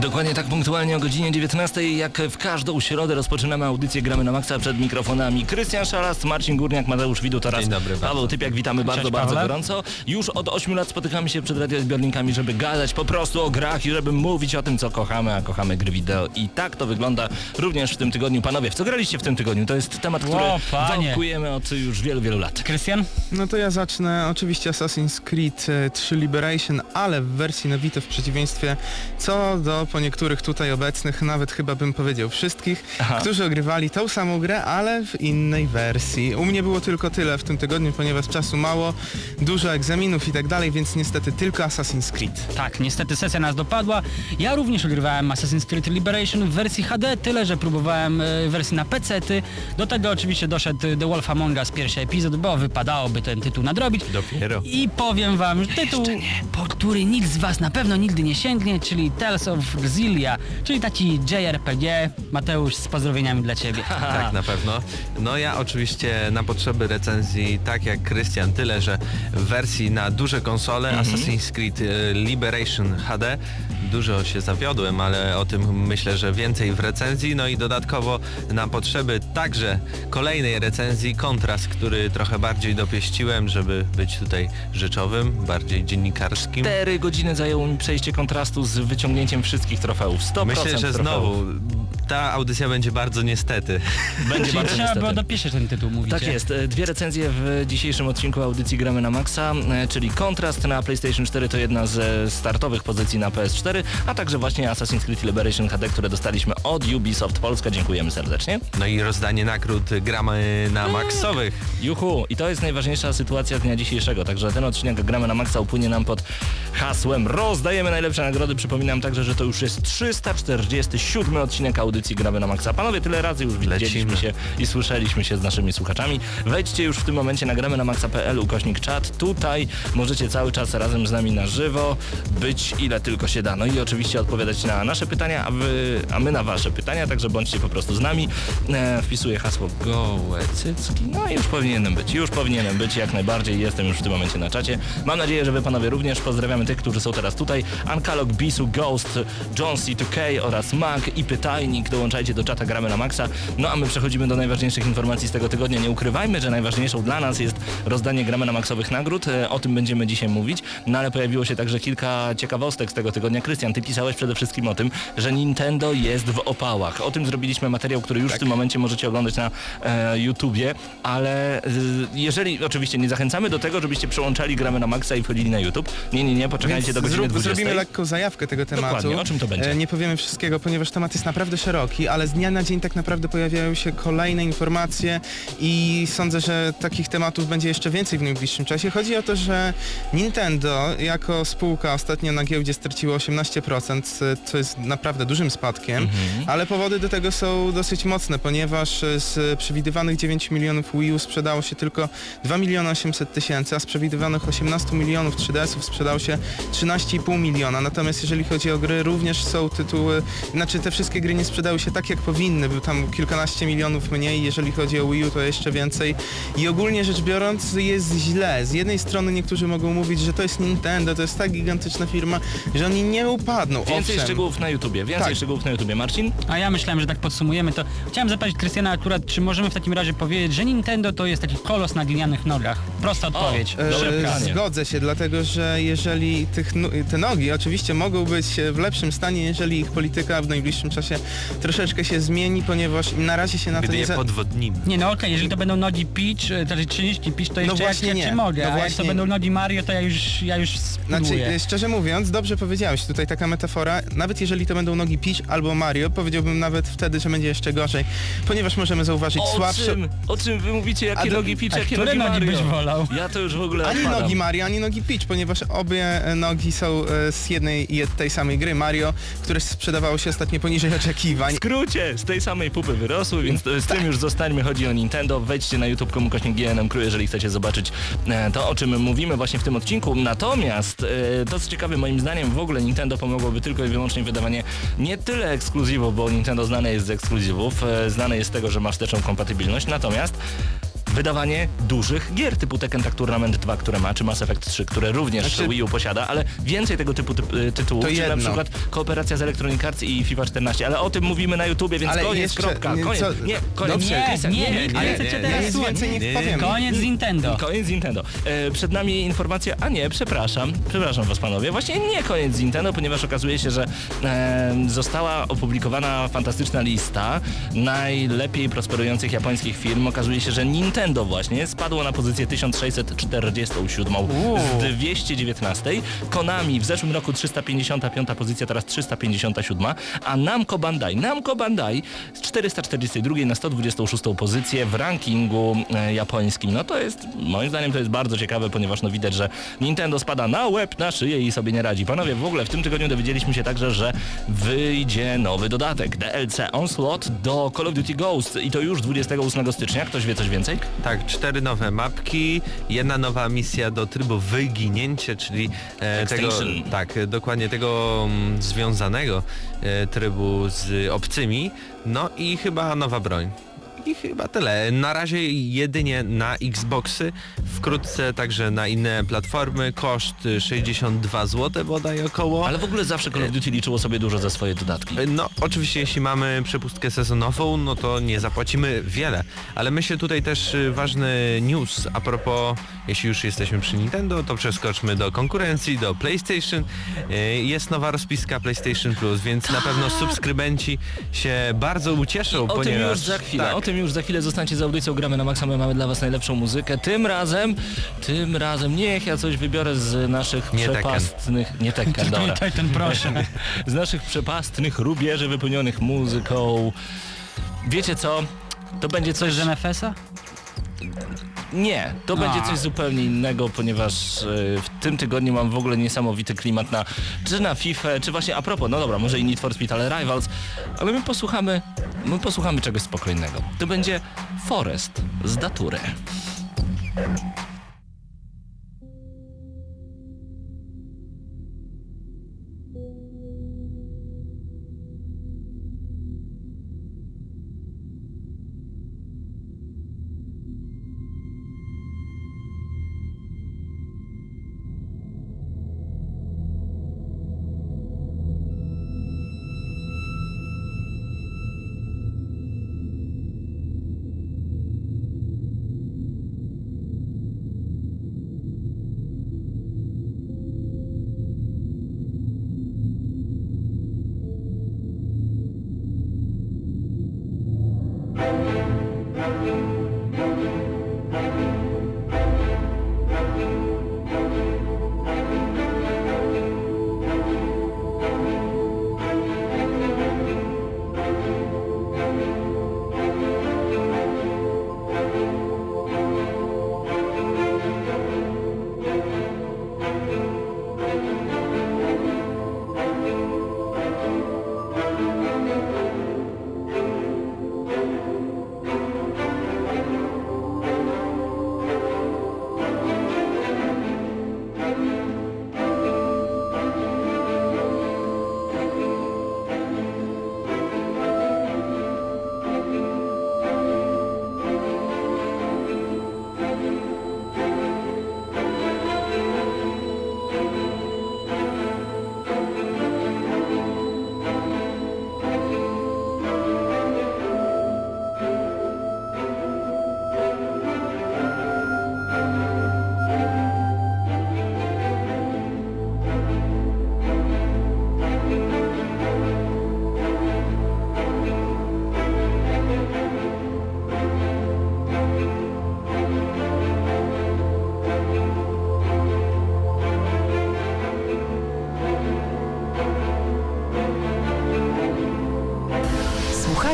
Dokładnie tak punktualnie o godzinie 19, jak w każdą środę rozpoczynamy audycję Gramy na Maxa przed mikrofonami. Krystian Szalast, Marcin Górniak, Mateusz Widut oraz Dzień dobry Paweł bardzo. Typiak. Witamy bardzo, bardzo Pawle. gorąco. Już od 8 lat spotykamy się przed radioodbiornikami, żeby gadać po prostu o grach i żeby mówić o tym, co kochamy, a kochamy gry wideo. I tak to wygląda również w tym tygodniu. Panowie, w co graliście w tym tygodniu? To jest temat, który wałkujemy od już wielu, wielu lat. Krystian? No to ja zacznę oczywiście Assassin's Creed e, 3 Liberation, ale w wersji na Vita w przeciwieństwie co do po niektórych tutaj obecnych, nawet chyba bym powiedział wszystkich, Aha. którzy ogrywali tą samą grę, ale w innej wersji. U mnie było tylko tyle w tym tygodniu, ponieważ czasu mało, dużo egzaminów i tak dalej, więc niestety tylko Assassin's Creed. Tak, niestety sesja nas dopadła. Ja również ogrywałem Assassin's Creed Liberation w wersji HD, tyle że próbowałem e, wersji na PC-ty. Do tego oczywiście doszedł The Wolf Among Us pierwszy epizod, bo wypadałoby ten tytuł nadrobić. Dopiero. I powiem wam, że tytuł, po który nikt z was na pewno nigdy nie sięgnie, czyli Tales of Xillia, czyli taki JRPG. Mateusz, z pozdrowieniami dla ciebie. Tak, na pewno. No ja oczywiście na potrzeby recenzji, tak jak Krystian, tyle, że w wersji na duże konsole Assassin's Creed e, Liberation HD dużo się zawiodłem, ale o tym myślę, że więcej w recenzji. No i dodatkowo na potrzeby także kolejnej recenzji kontrast, który trochę bardziej dopieściłem, żeby być tutaj rzeczowym, bardziej dziennikarskim. 4 godziny zajęło mi przejście kontrastu z wyciągnięciem wszystkich trofeów. 100% Myślę, że trofeów. znowu ta audycja będzie bardzo niestety. będzie Czyli bardzo trzeba było niestety. dopieszyć ten tytuł, mówicie. Tak jest. E, Dwie recenzje w dzisiejszym odcinku audycji Gramy na Maxa, e, czyli Kontrast na PlayStation 4 to jedna z startowych pozycji na PS4, a także właśnie Assassin's Creed Liberation HD, które dostaliśmy od Ubisoft Polska. Dziękujemy serdecznie. No i rozdanie nagród gramy na maksowych. Juhu! I to jest najważniejsza sytuacja dnia dzisiejszego, także ten odcinek Gramy na Maxa upłynie nam pod hasłem Rozdajemy najlepsze nagrody. Przypominam także, że to już jest 347 odcinek audycji Gramy na Maxa. Panowie, tyle razy już widzieliśmy się i słyszeliśmy się z naszymi słuchaczami. Wejdźcie już w tym momencie na gramy na maxa.pl ukośnik czat. Tutaj możecie cały czas razem z nami na żywo być ile tylko się da. No i oczywiście odpowiadać na nasze pytania, a, wy, a my na wasze pytania, także bądźcie po prostu z nami. E, wpisuję hasło gołe cycki. No i już powinienem być, już powinienem być jak najbardziej. Jestem już w tym momencie na czacie. Mam nadzieję, że wy panowie również. Pozdrawiamy tych, którzy są teraz tutaj. Ankalog, Bisu, Ghost, John C2K oraz Mag i Pytajnik. Dołączajcie do czata Gramy na Maxa. No a my przechodzimy do najważniejszych informacji z tego tygodnia. Nie ukrywajmy, że najważniejszą dla nas jest rozdanie Gramy na Maxowych nagród. E, O tym będziemy dzisiaj mówić. No ale pojawiło się także kilka ciekawostek z tego tygodnia. Krystian, ty pisałeś przede wszystkim o tym, że Nintendo jest w opałach. O tym zrobiliśmy materiał, który już w tym momencie możecie oglądać na e, YouTubie, ale e, jeżeli oczywiście nie zachęcamy do tego, żebyście przełączali Gramy na Maxa i wchodzili na YouTube. Nie, nie, nie, poczekajcie Więc do godziny zrób, 20. zrobimy lekką zajawkę tego tematu. Dokładnie, o czym to będzie? E, Nie powiemy wszystkiego, ponieważ temat jest naprawdę szeroki, ale z dnia na dzień tak naprawdę pojawiają się kolejne informacje i sądzę, że takich tematów będzie jeszcze więcej w najbliższym czasie. Chodzi o to, że Nintendo jako spółka ostatnio na giełdzie straciło 18%, e, co jest naprawdę dużym spadkiem, Mhm. ale powody do tego są dosyć mocne, ponieważ z przewidywanych 9 milionów Wii U sprzedało się tylko 2 miliony 800 tysięcy, a z przewidywanych 18 milionów 3DS-ów sprzedało się 13,5 miliona. Natomiast jeżeli chodzi o gry, również są tytuły, znaczy te wszystkie gry nie sprzedały się tak jak powinny, był tam kilkanaście milionów mniej, jeżeli chodzi o Wii U to jeszcze więcej. I ogólnie rzecz biorąc jest źle. Z jednej strony niektórzy mogą mówić, że to jest Nintendo, to jest tak gigantyczna firma, że oni nie upadną. Więcej Owszem. szczegółów na YouTubie, więcej Tak. szczegółów na YouTubie. Marcin? A ja myślałem, że tak podsumujemy to. Chciałem zapytać Krystiana akurat, czy możemy w takim razie powiedzieć, że Nintendo to jest taki kolos na glinianych nogach? Prosta odpowiedź. E, Dobre pytanie. Zgodzę się, dlatego że jeżeli tych, no- te nogi oczywiście mogą być w lepszym stanie, jeżeli ich polityka w najbliższym czasie troszeczkę się zmieni, ponieważ na razie się na to Gdy nie... je Za... podwodnimy. Nie no okej, jeżeli to będą nogi Peach, e, znaczy 30 Peach, to jeszcze właśnie jak, nie. jak ci mogę, No a jak to będą nogi Mario, to ja już, ja już Znaczy, e, szczerze mówiąc, dobrze powiedziałeś, tutaj taka metafora, nawet jeżeli to będą nogi Peach albo Mario, powiedziałbym nawet wtedy, że będzie jeszcze gorzej, ponieważ możemy zauważyć O słabsze... czym, o czym wy mówicie, jakie do- nogi Peach, a jakie które nogi nogi Mario? byś wolał? Ja to już w ogóle Ani odpadam. nogi Mario, ani nogi Peach, ponieważ obie e, nogi są e, z jednej i tej samej gry Mario, które sprzedawało się ostatnio poniżej oczekiwań. W skrócie, z tej samej pupy wyrosły, więc z tym już zostańmy, chodzi o Nintendo. Wejdźcie na youtube.com kośnik GNM Crew, jeżeli chcecie zobaczyć e, to, o czym mówimy właśnie w tym odcinku. Natomiast, e, to co ciekawe, moim zdaniem w ogóle Nintendo pomogłoby tylko i wyłącznie wydawanie nie tyle ekskluzywów, bo Nintendo znane jest z ekskluzywów, e, znane jest z tego, że ma wsteczną kompatybilność, natomiast wydawanie dużych gier typu Tekken Tag Tournament 2, które ma, czy Mass Effect 3, które również Znaczy- Wii U posiada, ale więcej tego typu typ, y, tytułów, To czy na jedno. przykład kooperacja z Electronic Arts i FIFA 14, ale o tym mówimy na YouTubie, więc Ale koniec, jeszcze- kropka, nie, koniec, co- nie, koniec, Dobrze, nie, nie, nie, nie, chcecie nie, teraz Ja nic słuchać. więcej nie Nie, powiem. Koniec z Nintendo. Koniec Nintendo. E, przed nami informacja, a nie, przepraszam, przepraszam was panowie, właśnie nie koniec z Nintendo, ponieważ okazuje się, że e, została opublikowana fantastyczna lista najlepiej prosperujących japońskich firm. Okazuje się, że Nintendo właśnie spadło na pozycję 1647 z 219. Konami w zeszłym roku 355 pozycja, teraz 357, a Namco Bandai, Namco Bandai z 442 na 126 pozycję w rankingu e, japońskim. No to jest, moim zdaniem to jest bardzo ciekawe, ponieważ no widać, że Nintendo spada na łeb, na szyję i sobie nie radzi. Panowie, w ogóle w tym tygodniu dowiedzieliśmy się także, że wyjdzie nowy dodatek DLC Onslaught do Call of Duty Ghosts i to już 28 stycznia. Ktoś wie coś więcej? Tak, cztery nowe mapki, jedna nowa misja do trybu wyginięcie, czyli e, tego, tak, dokładnie tego mm, związanego e, trybu z obcymi, no i chyba nowa broń. I chyba tyle. Na razie jedynie na Xboxy, wkrótce także na inne platformy, koszt y, 62 zł bodaj około. Ale w ogóle zawsze Call of Duty liczyło sobie dużo za swoje dodatki. No, oczywiście jeśli mamy przepustkę sezonową, no to nie zapłacimy wiele. Ale myślę tutaj też y, ważny news a propos, jeśli już jesteśmy przy Nintendo, to przeskoczmy do konkurencji, do PlayStation. Y, Jest nowa rozpiska PlayStation Plus, więc na pewno subskrybenci się bardzo ucieszą, O tym ponieważ... już za chwilę, tak, o tym już za chwilę zostańcie z audycją Gramy na my mamy dla was najlepszą muzykę. Tym razem, tym razem, niech ja coś wybiorę z naszych Nie Tekken. przepastnych... Nie Tekken, dobra. Tutaj ten proszę. Z naszych przepastnych rubieży wypełnionych muzyką. Wiecie co? To będzie coś... Z MFS-a? Nie, to będzie coś zupełnie innego, ponieważ e, w tym tygodniu mam w ogóle niesamowity klimat na czy na FIFA, czy właśnie a propos, no dobra, może i Need for Speed, ale Rivals, ale my posłuchamy, my posłuchamy czegoś spokojnego. To będzie Forest z Datury.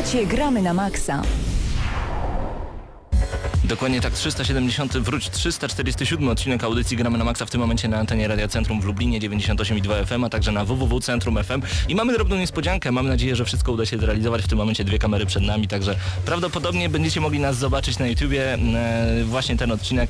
Słuchacie Gramy na Maxa. Dokładnie tak, 370, wróć 347 odcinek audycji Gramy na Maxa w tym momencie na antenie Radia Centrum w Lublinie 98,2 FM, a także na www.centrum FM. I mamy drobną niespodziankę, mam nadzieję, że wszystko uda się zrealizować. W tym momencie dwie kamery przed nami, także prawdopodobnie będziecie mogli nas zobaczyć na YouTubie. E, właśnie ten odcinek.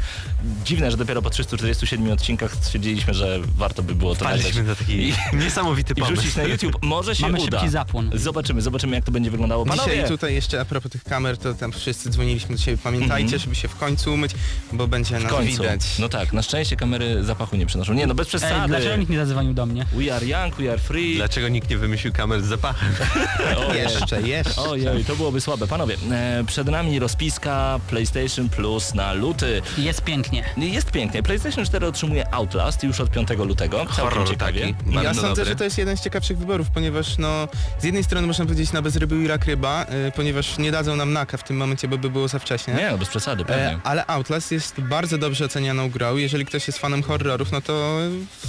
Dziwne, że dopiero po 347 odcinkach stwierdziliśmy, że warto by było to nagrać. na taki I- niesamowity I pomysł. wrzucić na YouTube. Może się Mamy uda. szybki zapłon. Zobaczymy, zobaczymy jak to będzie wyglądało. Panowie! Dzisiaj tutaj jeszcze a propos tych kamer, to tam wszyscy dzwoniliśmy do siebie. Pamiętajcie, żeby się w końcu umyć, bo będzie w nas końcu. widać. No tak, na szczęście kamery zapachu nie przynoszą. Nie no, bez Ej, przesady. dlaczego nikt nie zadzwonił do mnie? We are young, we are free. Dlaczego nikt nie wymyślił kamer z zapachem? Jeszcze, jeszcze. Ojej, to byłoby słabe. Panowie, e, przed nami rozpiska PlayStation Plus na luty. Jest pięknie. Jest pięknie. PlayStation 4 otrzymuje Outlast już od 5 lutego. Horror ciekawie. taki. Ja sądzę, dobry. że to jest jeden z ciekawszych wyborów, ponieważ no, z jednej strony można powiedzieć na bez ryby i rak ryba, y, ponieważ nie dadzą nam naka w tym momencie, bo by było za wcześnie. Nie no, bez przesady, pewnie. E, ale Outlast jest bardzo dobrze ocenianą grą. Jeżeli ktoś jest fanem horrorów, no to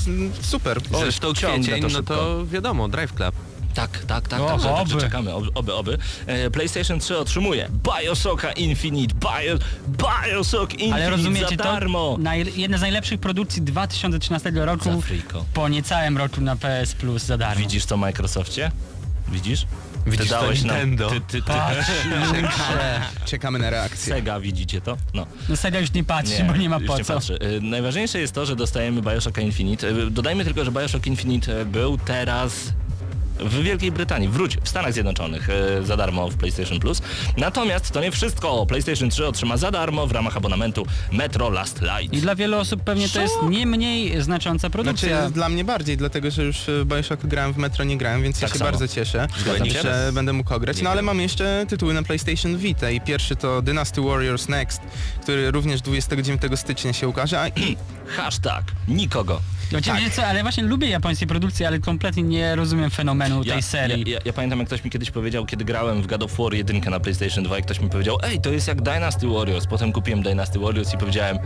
mm, super. Zresztą kwiecień, to no to wiadomo, Drive Club. Tak, tak, tak, O, tak, że, oby. że czekamy, oby, oby. oby. E, PlayStation 3 otrzymuje Bioshocka Infinite, Bio, Bioshock Infinite Ale rozumiecie za to? darmo. Naj, jedna z najlepszych produkcji 2013 roku Za friko. po niecałym roku na PS Plus za darmo. Widzisz to Microsoftie? Widzisz? Widzisz ty to dałeś nam- Nintendo. Ty, ty, ty, Czekamy na reakcję. Sega, widzicie to? No. No Sega już nie patrzy, bo nie ma już po co. patrzy. Y, Najważniejsze jest to, że dostajemy Bioshocka Infinite. Y, Dodajmy tylko, że Bioshock Infinite y, był teraz w Wielkiej Brytanii, wróć, w Stanach Zjednoczonych y, za darmo w PlayStation Plus. Natomiast to nie wszystko. PlayStation 3 otrzyma za darmo w ramach abonamentu Metro Last Light. I dla wielu osób pewnie to jest nie mniej znacząca produkcja. Znaczy dla mnie bardziej, dlatego że już w Bioshock grałem w Metro, nie grałem, więc Tak ja się samo. bardzo cieszę, Zgadzam się. że będę mógł ograć. Nie No ale mam jeszcze tytuły na PlayStation Vita i pierwszy to Dynasty Warriors Next, który również 29 stycznia się ukaże, a i Hashtag nikogo. Znaczy, tak. wiecie co, ale właśnie lubię japońskie produkcje, ale kompletnie nie rozumiem fenomenu tej serii. Ja, ja, ja pamiętam jak ktoś mi kiedyś powiedział, kiedy grałem w God of War 1 na PlayStation 2 i ktoś mi powiedział, ej, to jest jak Dynasty Warriors. Potem kupiłem Dynasty Warriors i powiedziałem,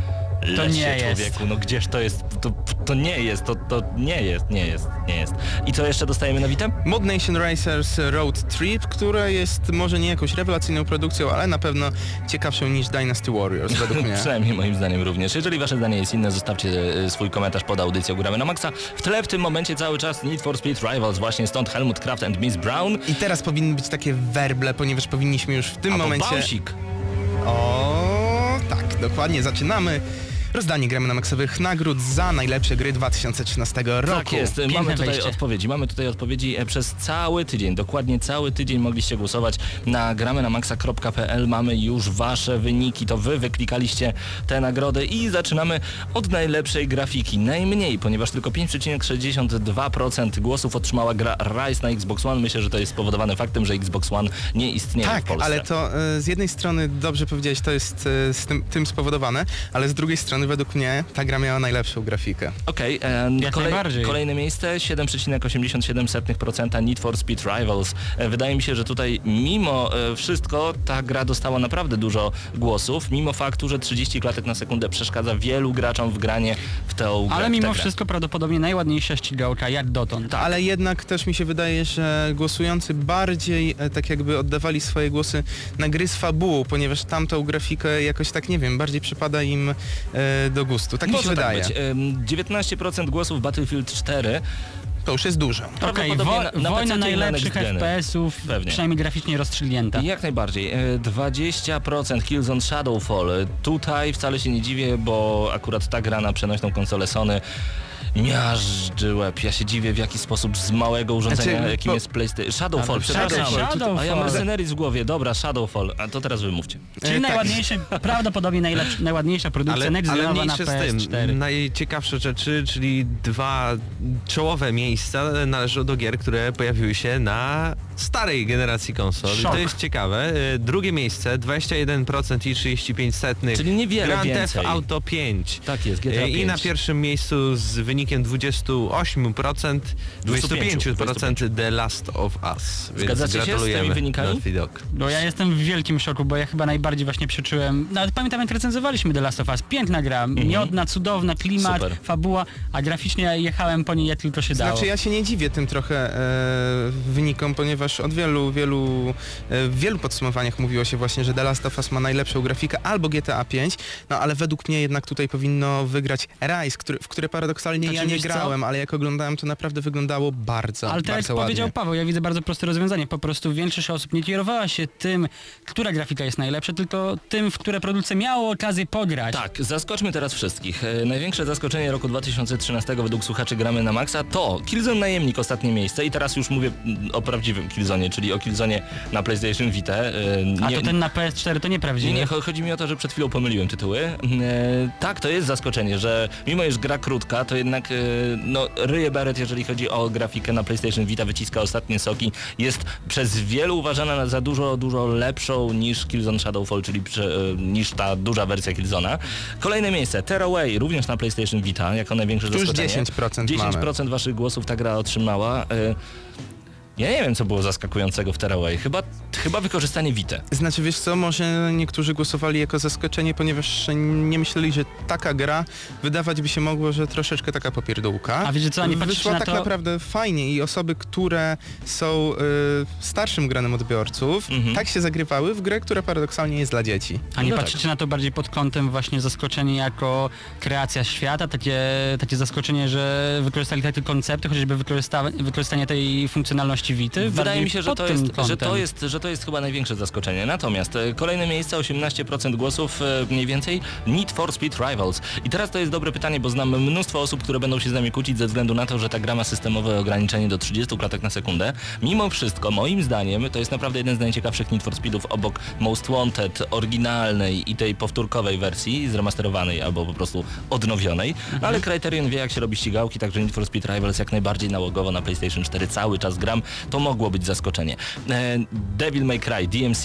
To nie się jest. człowieku, no gdzież to jest, to, to nie jest, to, to nie jest, nie jest, nie jest. I co jeszcze dostajemy na Witem? Mod Nation Racers Road Trip, która jest może nie jakąś rewelacyjną produkcją, ale na pewno ciekawszą niż Dynasty Warriors według mnie. Przynajmniej moim zdaniem również. Jeżeli wasze zdanie jest inne, zostawcie e, swój komentarz pod audycją Gramy na Maxa. W tle w tym momencie cały czas Need for Speed Rivals, właśnie stąd Helmut Kraft and Miss Brown. I teraz powinny być takie werble, ponieważ powinniśmy już w tym Albo momencie... Bausik. O, tak, dokładnie, zaczynamy. Rozdanie gramy na maksowych nagród za najlepsze gry 2013 roku. Tak jest, Piękne mamy tutaj wejście. odpowiedzi. Mamy tutaj odpowiedzi e, przez cały tydzień, dokładnie cały tydzień mogliście głosować na gramy na maxa.pl. Mamy już wasze wyniki, to wy wyklikaliście te nagrody i zaczynamy od najlepszej grafiki. Najmniej, ponieważ tylko 5,62% głosów otrzymała gra Rise na Xbox One. Myślę, że to jest spowodowane faktem, że Xbox One nie istnieje w Tak, Polsce. ale to e, z jednej strony dobrze powiedziałeś, to jest e, z tym, tym spowodowane, ale z drugiej strony według mnie ta gra miała najlepszą grafikę. Okej, Jak najbardziej. kolejne miejsce 7,87% Need for Speed Rivals. E, wydaje mi się, że tutaj mimo e, wszystko ta gra dostała naprawdę dużo głosów, mimo faktu, że 30 klatek na sekundę przeszkadza wielu graczom w granie w tę grę. Ale mimo wszystko prawdopodobnie najładniejsza ścigałka jak dotąd. Tak. Ale jednak też mi się wydaje, że głosujący bardziej e, tak jakby oddawali swoje głosy na gry z fabułą, ponieważ tamtą grafikę jakoś tak, nie wiem, bardziej przypada im e, do gustu. Tak mi się Może tak wydaje. być. Em, 19% głosów Battlefield 4. To już jest dużo. Okej, Prawdopodobnie wo- na- na wojna na najlepszych. FPS-ów, Pewnie. przynajmniej graficznie rozstrzygnięta. Jak najbardziej. E, 20% Killzone Shadowfall. E, Tutaj wcale się nie dziwię, bo akurat ta gra na przenośną konsolę Sony miażdży łeb. Ja się dziwię w jaki sposób z małego urządzenia, Znaczy, jakim bo- jest PlayStation. Shadowfall, przepraszam. Shadowfall. A ja Mercenaries w głowie. Dobra, Shadowfall. A to teraz wy mówcie. Czyli E, tak. najładniejszy, prawdopodobnie najlepszy, najładniejsza produkcja Ale, next ale na mniejsze z PS4. tym, najciekawsze rzeczy, czyli dwa czołowe miejsca należą do gier, które pojawiły się na starej generacji konsol. Szok. to jest ciekawe. Y, Drugie miejsce, 21% i 35 setnych. Czyli niewiele Grand Theft więcej. Auto 5. Tak jest, GTA Y, I 5. na pierwszym miejscu z wynikiem wynikiem 28%, 25% The Last of Us. Więc Zgadzacie się z tymi wynikami? No ja jestem w wielkim szoku, bo ja chyba najbardziej właśnie przeczułem, nawet pamiętam jak recenzowaliśmy The Last of Us, piękna gra, miodna, cudowna, klimat, Super. fabuła, a graficznie jechałem po niej jak tylko się dało. Znaczy ja się nie dziwię tym trochę e, wynikom, ponieważ od wielu, wielu, e, w wielu podsumowaniach mówiło się właśnie, że The Last of Us ma najlepszą grafikę albo GTA 5, no ale według mnie jednak tutaj powinno wygrać Rise, który, w które paradoksalnie Znaczy, ja nie wiesz co? grałem, ale jak oglądałem to naprawdę wyglądało bardzo, Ale tak jak bardzo ładnie. powiedział Paweł, ja widzę bardzo proste rozwiązanie. Po prostu większość osób nie kierowała się tym, która grafika jest najlepsza, tylko tym, w które produkcja miało okazję pograć. Tak, zaskoczmy teraz wszystkich. E, Największe zaskoczenie roku 2013 według słuchaczy Gramy na Maxa to Killzone Najemnik ostatnie miejsce i teraz już mówię mm, o prawdziwym Killzone, czyli o Killzone na PlayStation Vita. A nie- to ten na PS4 to nieprawdziwy. Nie, nie, cho- chodzi mi o to, że przed chwilą pomyliłem tytuły. E, tak, to jest zaskoczenie, że mimo iż gra krótka, to jednak e, no, ryje beret, jeżeli chodzi o grafikę na PlayStation Vita, wyciska ostatnie soki. Jest przez wielu uważana za dużo, dużo lepszą niż Killzone Shadowfall, czyli e, niż ta duża wersja Killzona. Kolejne miejsce, Tearaway, również na PlayStation Vita, jako największe Tu już zaskoczenie. 10% mamy. 10% waszych głosów ta gra otrzymała. Ja nie wiem, co było zaskakującego w Tearaway. Chyba, chyba wykorzystanie Vita. Znaczy wiesz co, może niektórzy głosowali jako zaskoczenie, ponieważ nie myśleli, że taka gra wydawać by się mogło, że troszeczkę taka popierdółka. A wiecie co, nie Wyszła na tak to- naprawdę fajnie i osoby, które są y, starszym granem odbiorców, Mhm. tak się zagrywały w grę, która paradoksalnie jest dla dzieci. A nie No tak. patrzycie na to bardziej pod kątem właśnie zaskoczenia jako kreacja świata, takie, takie zaskoczenie, że wykorzystali takie koncepty, chociażby wykorzysta- wykorzystanie tej funkcjonalności Wydaje mi się, że to, jest, że, to jest, że to jest chyba największe zaskoczenie. Natomiast e, kolejne miejsce, 18% głosów e, mniej więcej, Need for Speed Rivals. I teraz to jest dobre pytanie, bo znam mnóstwo osób, które będą się z nami kłócić ze względu na to, że ta gra ma systemowe ograniczenie do 30 klatek na sekundę. Mimo wszystko, moim zdaniem, to jest naprawdę jeden z najciekawszych Need for Speedów obok Most Wanted, oryginalnej i tej powtórkowej wersji, zremasterowanej albo po prostu odnowionej. No ale Criterion wie jak się robi ścigałki, także Need for Speed Rivals jak najbardziej nałogowo na PlayStation 4 cały czas gram. To mogło być zaskoczenie. E, Devil May Cry, DMC.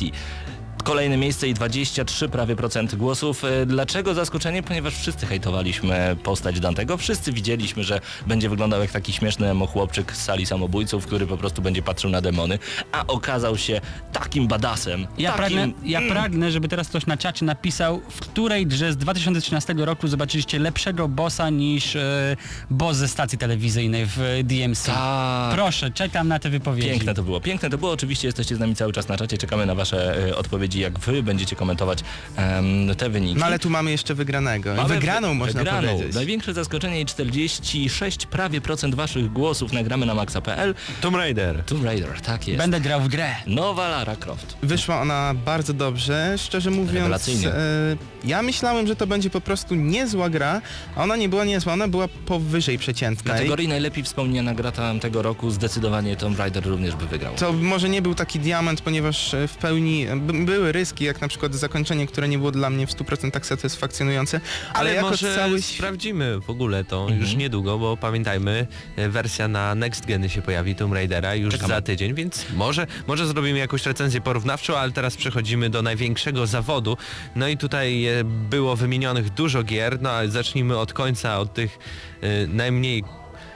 Kolejne miejsce i 23 prawie procent głosów. E, Dlaczego zaskoczenie? Ponieważ wszyscy hejtowaliśmy postać Dantego. Wszyscy widzieliśmy, że będzie wyglądał jak taki śmieszny emo chłopczyk z sali samobójców, który po prostu będzie patrzył na demony, a okazał się takim badasem. Ja, takim... pragnę, ja Mm. pragnę, żeby teraz ktoś na czacie napisał, w której grze z 2013 roku zobaczyliście lepszego bossa niż e, boss ze stacji telewizyjnej w e, DMC. Tak. Proszę, czekam na te wypowiedzi. Piękne to było, piękne to było. Oczywiście jesteście z nami cały czas na czacie, czekamy na wasze e, odpowiedzi, jak wy będziecie komentować em, te wyniki. No ale tu mamy jeszcze wygranego. Mamy Wygraną wy- można wygraną. powiedzieć. Największe zaskoczenie i 46 prawie procent waszych głosów nagramy na maxa.pl. Tomb Raider. Tomb Raider, tak jest. Będę grał w grę. Nowa Lara Croft. Wyszła ona bardzo dobrze, szczerze mówiąc. E, ja myślałem, że to będzie po prostu niezła gra, a ona nie była niezła, ona była powyżej W przeciętnej. kategorii najlepiej wspomniana gra tamtego roku zdecydowanie Tomb Raider również by wygrał. To może nie był taki diament, ponieważ e, w pełni b- były ryski, jak na przykład zakończenie, które nie było dla mnie w 100% satysfakcjonujące, ale, Ale, jako może cały sprawdzimy w ogóle to Mhm. już niedługo, bo pamiętajmy, e, wersja na Next Geny się pojawi Tomb Raidera już Czekamy. za tydzień, więc może, może zrobimy jakąś recenzję porównawczą, ale teraz przechodzimy do największego zawodu. No i tutaj e, było wymienionych dużo gier, no ale zacznijmy od końca, od tych e, najmniej,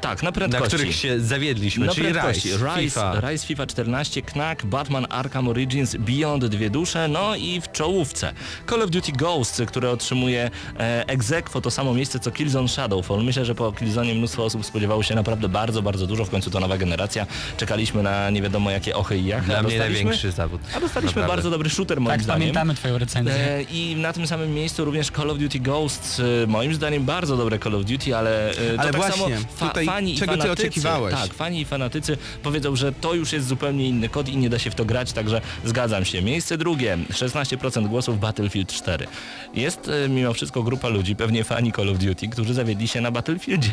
Tak, na na prędkości. których się zawiedliśmy, Na czyli prędkości. Rise, Rise, FIFA. Rise FIFA 14, Knack, Batman Arkham Origins, Beyond Dwie Dusze, no i w czołówce Call of Duty Ghosts, które otrzymuje e, ex aequo to samo miejsce co Killzone Shadowfall. Myślę, że po Killzone mnóstwo osób spodziewało się naprawdę bardzo, bardzo dużo, w końcu to nowa generacja. Czekaliśmy na nie wiadomo jakie ochy i jachy. Dla a mnie największy zawód. A dostaliśmy Naprawdę. bardzo dobry shooter moim Tak, zdaniem. pamiętamy twoją recenzję. E, I na tym samym miejscu również Call of Duty Ghosts, e, moim zdaniem bardzo dobre Call of Duty, ale, e, to Ale tak właśnie, samo fa- tutaj fani czego i ty fanatycy, oczekiwałeś? Tak, fani i fanatycy powiedzą, że to już jest zupełnie inny kod i nie da się w to grać, także zgadzam się. Miejsce drugie, 16% głosów Battlefield 4. Jest e, mimo wszystko grupa ludzi, pewnie fani Call of Duty, którzy zawiedli się na Battlefieldzie.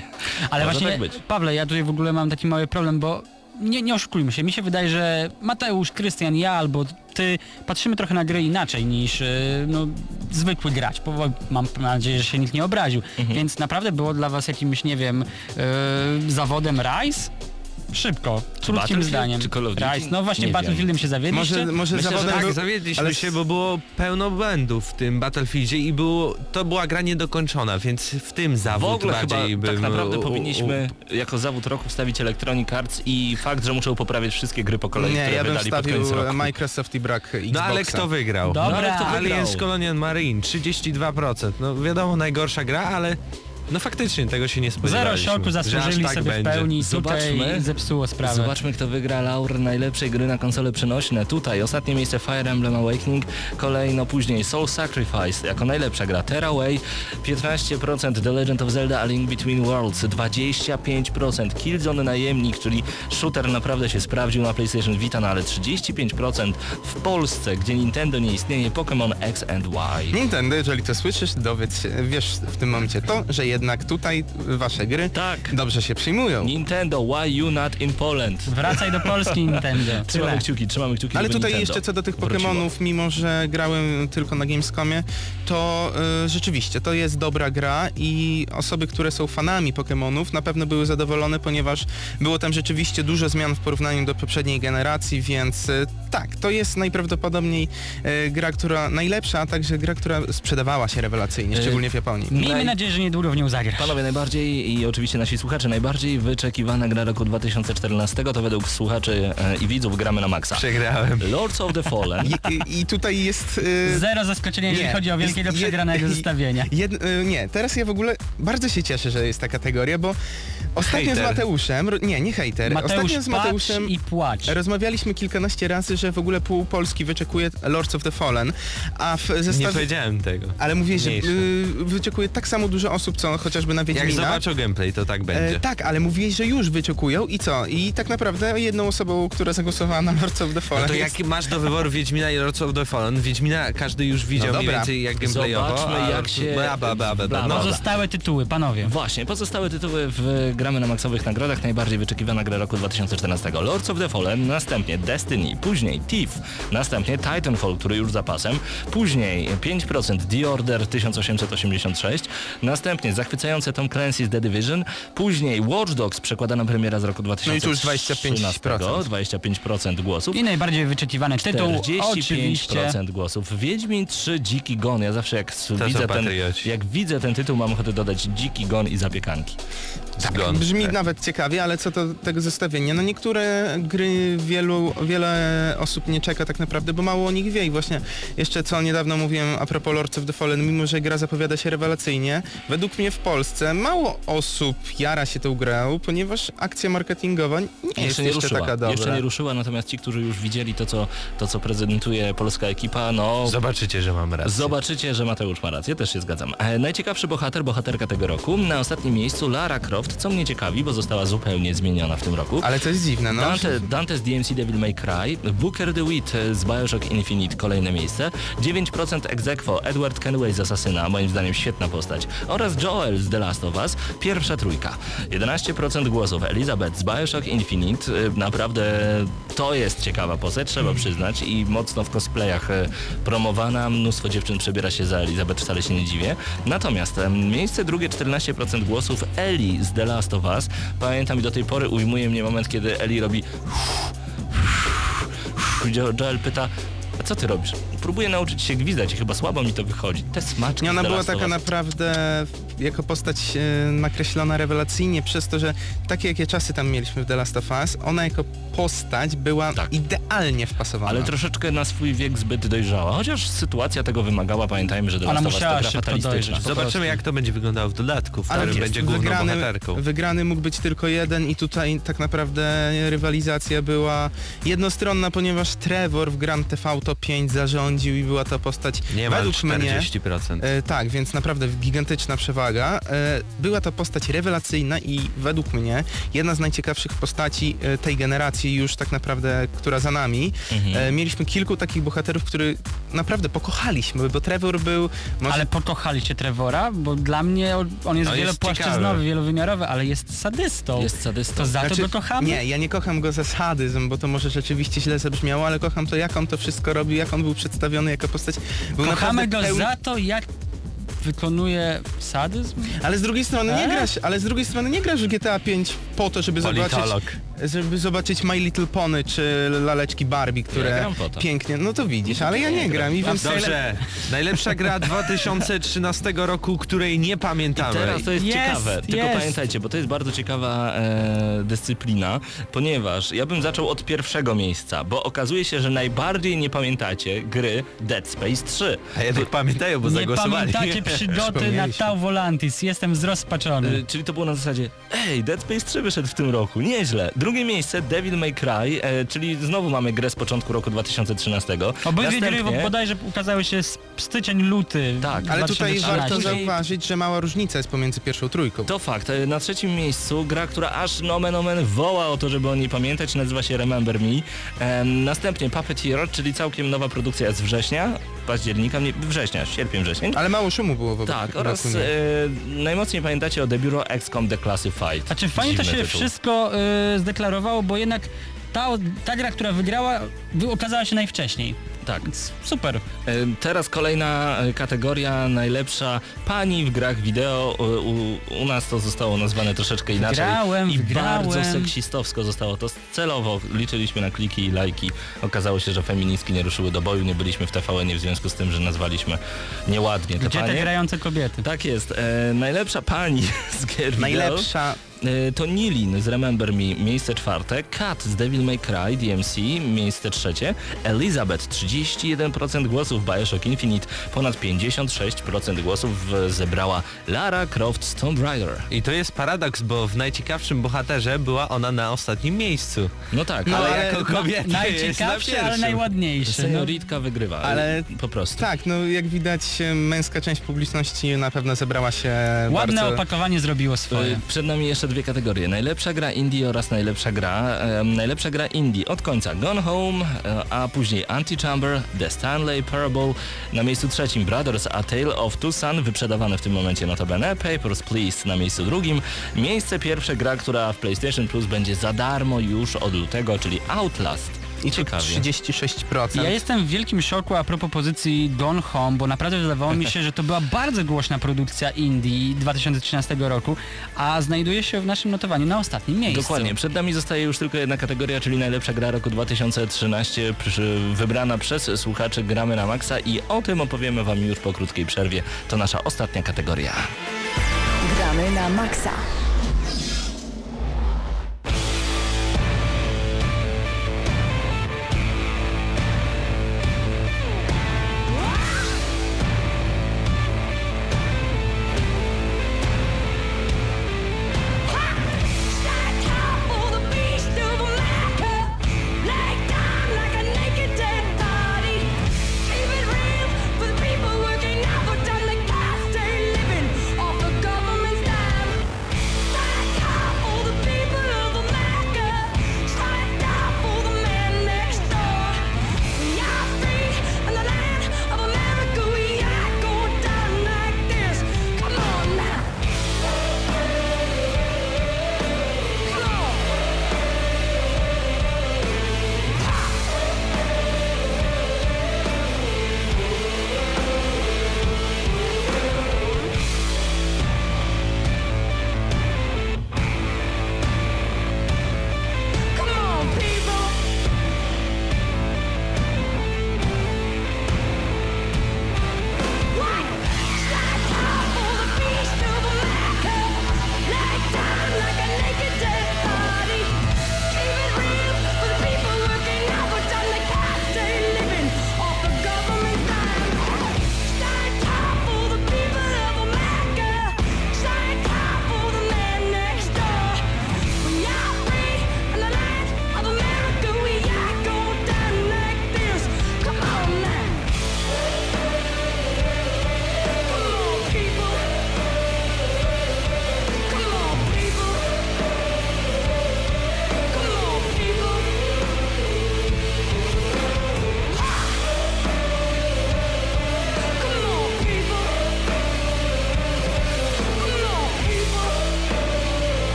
Ale Może właśnie, tak być. Pawle, ja tutaj w ogóle mam taki mały problem, bo nie, nie oszukujmy się, mi się wydaje, że Mateusz, Krystian, ja albo ty patrzymy trochę na gry inaczej niż e, no, zwykły gracz. Bo mam nadzieję, że się nikt nie obraził. Mhm. Więc naprawdę było dla was jakimś, nie wiem, e, zawodem Rise? Szybko, krótkim zdaniem. czy Call of Duty? Rise. No właśnie Nie Battlefieldem się zawiedliście. Może, może Myślę, że zawodem Tak, był, zawiedliśmy ale się, bo było pełno błędów w tym Battlefieldzie i było, to była gra niedokończona, więc w tym W zawód ogóle chyba bardziej bym... tak naprawdę u- u- powinniśmy jako zawód roku wstawić Electronic Arts i fakt, że muszą poprawiać wszystkie gry po kolei, Nie, które ja bym wydali pod wstawił koniec roku. Microsoft i brak Xboxa. No ale kto wygrał? Dobra. No, ale kto wygrał? Aliens Colonial Marine 32%. No wiadomo, najgorsza gra, ale no faktycznie tego się nie Zero spodziewaliśmy. szoku że aż zasłużyli tak sobie będzie. w pełni. Zobaczmy. Tutaj zepsuło sprawę. Zobaczmy kto wygra laur najlepszej gry na konsole przenośne. Tutaj ostatnie miejsce Fire Emblem Awakening, kolejno później Soul Sacrifice jako najlepsza gra Tearaway, 15% The Legend of Zelda A Link Between Worlds, 25% Killzone Najemnik, czyli shooter naprawdę się sprawdził na PlayStation Vita, no ale 35% w Polsce, gdzie Nintendo nie istnieje, Pokémon X and Y. Nintendo, jeżeli to słyszysz, dowiedz się, wiesz w tym momencie to, że jednak tutaj wasze gry Tak. dobrze się przyjmują. Nintendo, why you not in Poland? Wracaj do Polski Nintendo. Trzymamy Tyle. kciuki, trzymamy kciuki, Ale tutaj Nintendo jeszcze co do tych wróciło. Pokémonów, mimo że grałem tylko na Gamescomie, to y, rzeczywiście to jest dobra gra i osoby, które są fanami Pokémonów na pewno były zadowolone, ponieważ było tam rzeczywiście dużo zmian w porównaniu do poprzedniej generacji, więc y, tak, to jest najprawdopodobniej y, gra, która najlepsza, a także gra, która sprzedawała się rewelacyjnie, Y, szczególnie w Japonii. Miejmy nadzieję, że niedługo w nią zagrasz. Panowie, najbardziej i oczywiście nasi słuchacze, najbardziej wyczekiwana gra roku 2014 to według słuchaczy e, i widzów gramy na maksa. Przegrałem. Lords of the Fallen. I, i, tutaj jest... y, Zero zaskoczenia, jeżeli Nie, chodzi o wielkiego jest jed- przegranego zestawienia. Jed, y, nie, teraz ja w ogóle bardzo się cieszę, że jest ta kategoria, bo ostatnio Hejter. z Mateuszem, nie, nie hejter, Mateusz, ostatnio z Mateuszem i płacz. rozmawialiśmy kilkanaście razy, że w ogóle pół Polski wyczekuje Lords of the Fallen, a w Nie zestawie... powiedziałem tego. Ale mówię, że y, wyczekuje tak samo dużo osób, co chociażby na Jak Wiedźmina. zobaczą gameplay, to tak będzie. E, tak, ale mówiłeś, że już wyczekują i co? I tak naprawdę jedną osobą, która zagłosowała na Lords of the Fallen No to jest... jak masz do wyboru Wiedźmina i Lords of the Fallen, Wiedźmina każdy już widział No mniej więcej jak gameplayowo. Zobaczmy, jak się- Bla, bla, bla, bla, Bla, No. Pozostałe tytuły, panowie. Właśnie, pozostałe tytuły w gramy na maksowych nagrodach. Najbardziej wyczekiwana gra roku 2014. Lords of the Fallen, następnie Destiny, później Thief, następnie Titanfall, który już zapasem, później 5% The Order 1886, następnie zachwycające Tom Clancy's The Division, później Watch Dogs, przekładana premiera z roku No i tu już 2013, 25% głosów. I najbardziej wyczekiwany tytuł, oczywiście. 45% głosów. Wiedźmin 3 Dziki Gon. Ja zawsze jak widzę ten, patrioci. jak widzę ten tytuł mam ochotę dodać Dziki Gon i zapiekanki. Brzmi Tak. nawet ciekawie, ale co do tego zestawienia, no niektóre gry wielu, wiele osób nie czeka tak naprawdę, bo mało o nich wie i właśnie jeszcze co niedawno mówiłem a propos Lords of the Fallen, mimo że gra zapowiada się rewelacyjnie, według mnie w Polsce mało osób jara się tą grą, ponieważ akcja marketingowa nie jest Jeszcze nie jeszcze ruszyła. taka dobra. Jeszcze nie ruszyła, natomiast ci, którzy już widzieli to, co, to, co prezentuje polska ekipa, no... Zobaczycie, że mam rację. Zobaczycie, że Mateusz ma rację, też się zgadzam. E, najciekawszy bohater, bohaterka tego roku. Na ostatnim miejscu Lara Croft, co mnie ciekawi, bo została zupełnie zmieniona w tym roku. Ale to jest dziwne, no. Dante, Dante z DMC Devil May Cry, Booker DeWitt z Bioshock Infinite, kolejne miejsce, 9% Exequo, Edward Kenway z Asasyna, moim zdaniem świetna postać, oraz Joel z The Last of Us, pierwsza trójka. 11% głosów Elizabeth z Bioshock Infinite, y, naprawdę to jest ciekawa postać, trzeba przyznać i mocno w cosplayach y, promowana, mnóstwo dziewczyn przebiera się za Elizabeth, wcale się nie dziwię. Natomiast miejsce drugie 14% głosów Eli z The Last of Us, pamiętam i do tej pory ujmuje mnie moment, kiedy Eli robi Jo- Joel pyta, co ty robisz? Próbuję nauczyć się gwizdać i chyba słabo mi to wychodzi. Te smaczki Nie, ona była taka naprawdę jako postać e, nakreślona rewelacyjnie przez to, że takie jakie czasy tam mieliśmy w The Last of Us, ona jako postać była Tak. idealnie wpasowana. Ale troszeczkę na swój wiek zbyt dojrzała, chociaż sytuacja tego wymagała, pamiętajmy, że The Last of Us to musiała gra fatalistyczna. Zobaczymy jak to będzie wyglądało w dodatku, w którym będzie główną wygrany, bohaterką. wygrany mógł być tylko jeden i tutaj tak naprawdę rywalizacja była jednostronna, ponieważ Trevor w Grand Theft Auto 5 zarządził i była to postać Niemal według mnie 40%. E, tak, więc naprawdę gigantyczna przewaga. E, była to postać rewelacyjna i według mnie jedna z najciekawszych postaci e, tej generacji już tak naprawdę, która za nami. Mhm. E, mieliśmy kilku takich bohaterów, których naprawdę pokochaliśmy, bo Trevor był... Może... Ale pokochaliście Trevora, bo dla mnie on- jest No, jest wielopłaszczyznowy, wielowymiarowy, ale jest sadystą. Jest sadystą. To za Znaczy, to go kochamy? Nie, ja nie kocham go za sadyzm, bo to może rzeczywiście źle zabrzmiało, ale kocham to, jak on to wszystko robił, jak on był przedstawiony jako postać. Był Kochamy go pełny- za to, jak wykonuje sadyzm? Ale z drugiej strony nie E? grasz, ale z drugiej strony nie grasz w GTA 5 po to, żeby zobaczyć, Politolog. żeby zobaczyć My Little Pony czy laleczki Barbie, które Ja gram po to. pięknie, no to widzisz, ale ja nie gram i wiem Dobrze, najlepsza gra 2013 roku, której nie pamiętamy. Teraz to jest, Jest, ciekawe, tylko jest. pamiętajcie, bo to jest bardzo ciekawa e, dyscyplina, ponieważ ja bym zaczął od pierwszego miejsca, bo okazuje się, że najbardziej nie pamiętacie gry Dead Space 3. A jednak pamiętają, bo Nie zagłosowali. pamiętacie przygody na. Tau Volantis. Jestem zrozpaczony. E, Czyli to było na zasadzie, ej, Dead Space 3 wyszedł w tym roku, nieźle. Drugie miejsce Devil May Cry, e, czyli znowu mamy grę z początku roku 2013. Obydwie gry bodajże ukazały się z styczeń, luty Tak, Ale tutaj 2013. warto Później- zauważyć, że mała różnica jest pomiędzy pierwszą trójką. To fakt. E, Na trzecim miejscu gra, która aż nomen omen woła o to, żeby o niej pamiętać, nazywa się Remember Me. Em, następnie Puppeteer, czyli całkiem nowa produkcja z września, października, nie, września, sierpień, wrzesień. Ale mało szumu było Tak, tego oraz e, najmocniej pamiętacie o The Bureau XCOM Declassified. Znaczy fajnie to się tytuł. wszystko y, zdeklarowało, bo jednak ta, ta gra, która wygrała, wy- okazała się najwcześniej. Tak. Super. E, Teraz kolejna e, kategoria, najlepsza pani w grach wideo. E, U, u nas to zostało nazwane troszeczkę inaczej. Wygrałem, I bardzo seksistowsko zostało to celowo. Liczyliśmy na kliki i lajki. Okazało się, że feministki nie ruszyły do boju. Nie byliśmy w tvn w związku z tym, że nazwaliśmy nieładnie te Gdzie te panie. grające kobiety? Tak jest. E, najlepsza pani z gier wideo. Najlepsza E, To Nilin z Remember Me, miejsce czwarte, Kat z Devil May Cry, DMC, miejsce trzecie, Elizabeth, 31% głosów, Bioshock Infinite, ponad 56% głosów e, zebrała Lara Croft z Tomb Raider. I to jest paradoks, bo w najciekawszym bohaterze była ona na ostatnim miejscu. No tak, No, ale ale jako kobieta jest na ale pierwszym. najładniejsze. No, senioritka wygrywa. Ale- Po prostu. Tak, no jak widać e, męska część publiczności na pewno zebrała się ładne bardzo... opakowanie zrobiło swoje. E, Przed nami jeszcze dwie kategorie. Najlepsza gra indie oraz najlepsza gra. em, najlepsza gra indie od końca Gone Home, e, a później Antichamber, The Stanley Parable. Na miejscu trzecim Brothers A Tale of Two Sun, wyprzedawane w tym momencie notabene. Papers, Please na miejscu drugim. Miejsce pierwsze gra, która w PlayStation Plus będzie za darmo już od lutego, czyli Outlast. I Ciekawie. 36%. Ja jestem w wielkim szoku a propos pozycji Gone Home, bo naprawdę wydawało mi się, że to była bardzo głośna produkcja Indie 2013 roku, a znajduje się w naszym notowaniu na ostatnim miejscu. Dokładnie. Przed nami zostaje już tylko jedna kategoria, czyli najlepsza gra roku 2013, przy, wybrana przez słuchaczy Gramy na Maxa i o tym opowiemy Wam już po krótkiej przerwie. To nasza ostatnia kategoria. Gramy na maksa.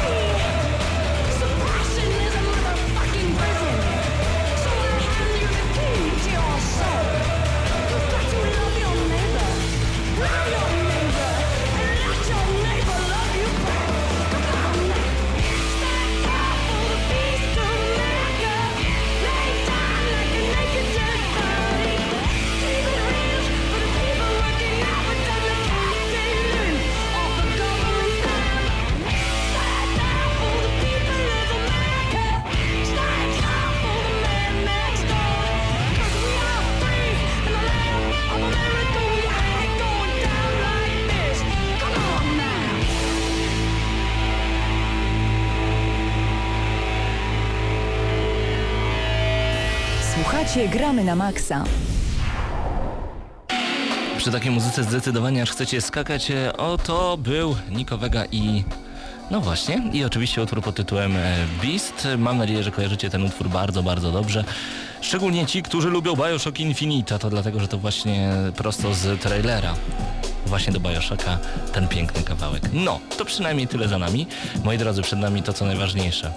Whoa. Gramy na Maxa. Przy takiej muzyce zdecydowanie aż chcecie skakać. E, Oto był Niko Vega i... No właśnie, i oczywiście utwór pod tytułem e, Beast. Mam nadzieję, że kojarzycie ten utwór bardzo, bardzo dobrze. Szczególnie ci, którzy lubią Bioshock Infinite, a to dlatego, że to właśnie prosto z trailera. Właśnie do Bioshocka ten piękny kawałek. No, to przynajmniej tyle za nami. Moi drodzy, przed nami to co najważniejsze.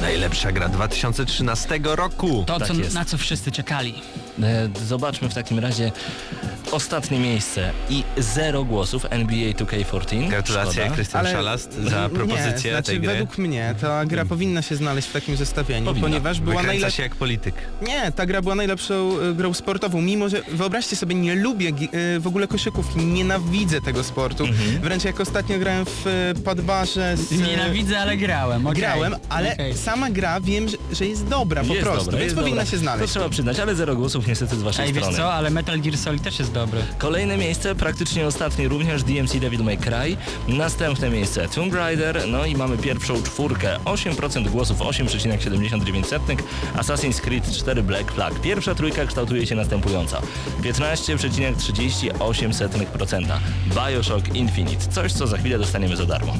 Najlepsza gra 2013 roku. To, Tak co, na co wszyscy czekali. E, Zobaczmy w takim razie ostatnie miejsce i zero głosów NBA 2K14. Gratulacje. Krystian Szalast za propozycję nie, znaczy, tej gry. według mnie ta gra powinna się znaleźć w takim zestawieniu, Powinna. ponieważ była najlepsza... się jak polityk. Nie, ta gra była najlepszą y, grą sportową, mimo że wyobraźcie sobie, nie lubię y, w ogóle koszykówki, nienawidzę tego sportu. Mhm. Wręcz jak ostatnio grałem w y, podbarze z... Nienawidzę, ale grałem. okej. Grałem, ale Okej. sama gra wiem, że, że jest dobra po jest prostu, dobra, więc powinna dobra. się znaleźć. To trzeba przyznać, ale zero głosów niestety z waszej Ej, wiesz strony. co, ale Metal Gear Solid też jest dobry. Kolejne miejsce, praktycznie ostatnie również DMC Devil May Cry. Następne miejsce Tomb Raider, no i mamy pierwszą czwórkę. 8% głosów, 8,79. Assassin's Creed 4 Black Flag. Pierwsza trójka kształtuje się następująco. 15,38%. Bioshock Infinite. Coś, co za chwilę dostaniemy za darmo.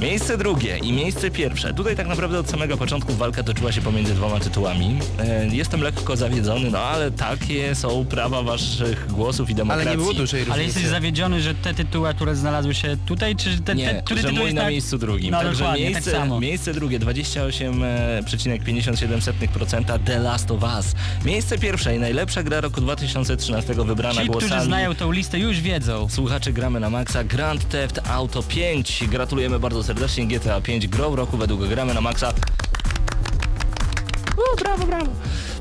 Miejsce drugie i miejsce pierwsze. Tutaj tak naprawdę od samego początku walka toczyła się pomiędzy dwoma tytułami. E, jestem lekko zawiedzony, no ale takie są prawa waszych głosów i Ale demokracji. nie było dużej różnicy. Ale jesteś zawiedziony, że te tytuły, które znalazły się tutaj, czy te, Nie, te, który że mój na tak... miejscu drugim. No Także dokładnie, miejsce, tak samo. miejsce drugie 28,57% The Last of Us. Miejsce pierwsze i najlepsza gra roku 2013 wybrana Ci, głosami którzy znają tą listę już wiedzą. Słuchaczy gramy na maksa Grand Theft Auto 5. Gratulujemy bardzo serdecznie GTA 5 grą roku według gramy na maksa. U, brawo, brawo.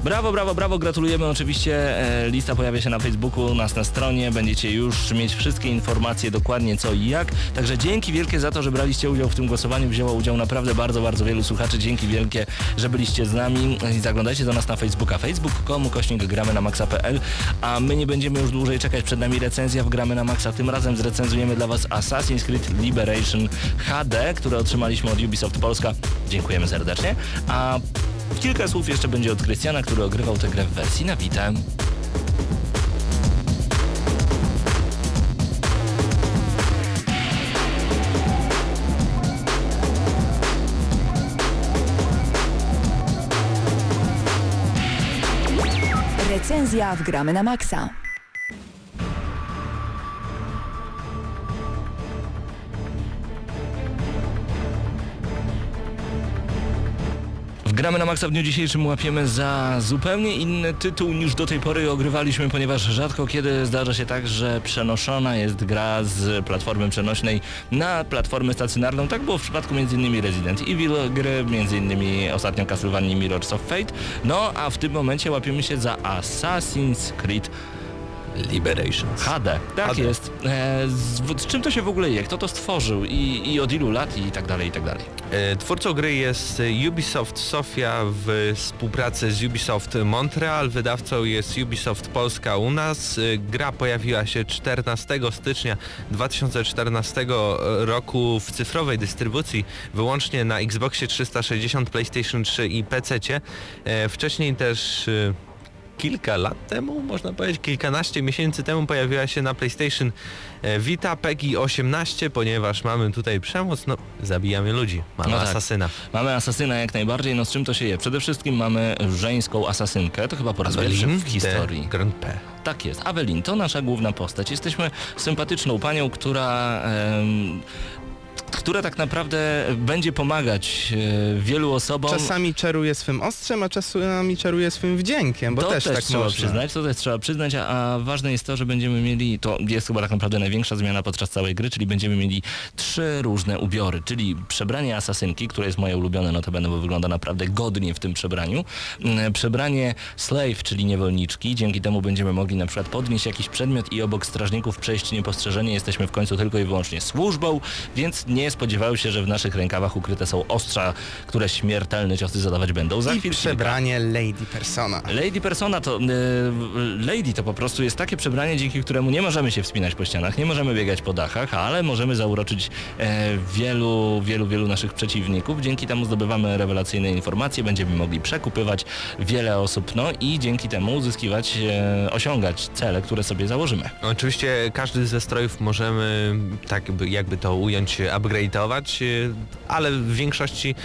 Brawo, brawo, brawo, gratulujemy oczywiście. E, lista pojawia się na Facebooku, nas na stronie. Będziecie już mieć wszystkie informacje dokładnie co i jak. Także dzięki wielkie za to, że braliście udział w tym głosowaniu. Wzięło udział naprawdę bardzo, bardzo wielu słuchaczy. Dzięki wielkie, że byliście z nami. I zaglądajcie do nas na Facebooka. Facebook.com, kośnik gramy na maxa.pl. A my nie będziemy już dłużej czekać. Przed nami recenzja w gramy na maxa. Tym razem zrecenzujemy dla Was Assassin's Creed Liberation HD, które otrzymaliśmy od Ubisoft Polska. Dziękujemy serdecznie. A Kilka słów jeszcze będzie od Krystiana, który ogrywał tę grę w wersji na Vita. Recenzja w Gramy na Maxa. Gramy na Maxa w dniu dzisiejszym łapiemy za zupełnie inny tytuł niż do tej pory ogrywaliśmy, ponieważ rzadko kiedy zdarza się tak, że przenoszona jest gra z platformy przenośnej na platformę stacjonarną. Tak było w przypadku m.in. Resident Evil gry, m.in. ostatnio Castlevania Mirrors of Fate. No a w tym momencie łapiemy się za Assassin's Creed Liberations. HD. Tak HD. jest. E, z, z czym to się w ogóle je? Kto to stworzył i, i od ilu lat i tak dalej, i tak dalej. E, Twórcą gry jest e, Ubisoft Sofia w współpracy z Ubisoft Montreal. Wydawcą jest Ubisoft Polska u nas. E, Gra pojawiła się 14 stycznia 2014 roku w cyfrowej dystrybucji wyłącznie na Xboxie 360, PlayStation 3 i PC. Wcześniej też e, kilka lat temu, można powiedzieć, kilkanaście miesięcy temu pojawiła się na PlayStation e, Vita PEGI 18, ponieważ mamy tutaj przemoc, no zabijamy ludzi, mamy No tak. asasyna. Mamy asasyna jak najbardziej, no z czym to się je? Przede wszystkim mamy żeńską asasynkę, to chyba po raz pierwszy w historii. Grand P. Tak jest, Awelin, to nasza główna postać. Jesteśmy sympatyczną panią, która... em, która tak naprawdę będzie pomagać e, wielu osobom. Czasami czaruje swym ostrzem, a czasami czaruje swym wdziękiem, bo to też, tak trzeba można. przyznać, to też trzeba przyznać, a, a ważne jest to, że będziemy mieli, to jest chyba tak naprawdę największa zmiana podczas całej gry, czyli będziemy mieli trzy różne ubiory, czyli przebranie asasynki, które jest moje ulubione, notabene, bo wygląda naprawdę godnie w tym przebraniu, Mm, przebranie slave, czyli niewolniczki, dzięki temu będziemy mogli na przykład podnieść jakiś przedmiot i obok strażników przejść niepostrzeżenie, jesteśmy w końcu tylko i wyłącznie służbą, więc nie spodziewały się, że w naszych rękawach ukryte są ostrza, które śmiertelne ciosy zadawać będą. Za I chwilę przebranie Lady Persona. Lady Persona to... E, Lady to po prostu jest takie przebranie, dzięki któremu nie możemy się wspinać po ścianach, nie możemy biegać po dachach, ale możemy zauroczyć e, wielu, wielu, wielu naszych przeciwników. Dzięki temu zdobywamy rewelacyjne informacje, będziemy mogli przekupywać wiele osób, no i dzięki temu uzyskiwać, e, osiągać cele, które sobie założymy. Oczywiście każdy ze strojów możemy tak jakby, to ująć, upgrade'ować, e, ale w większości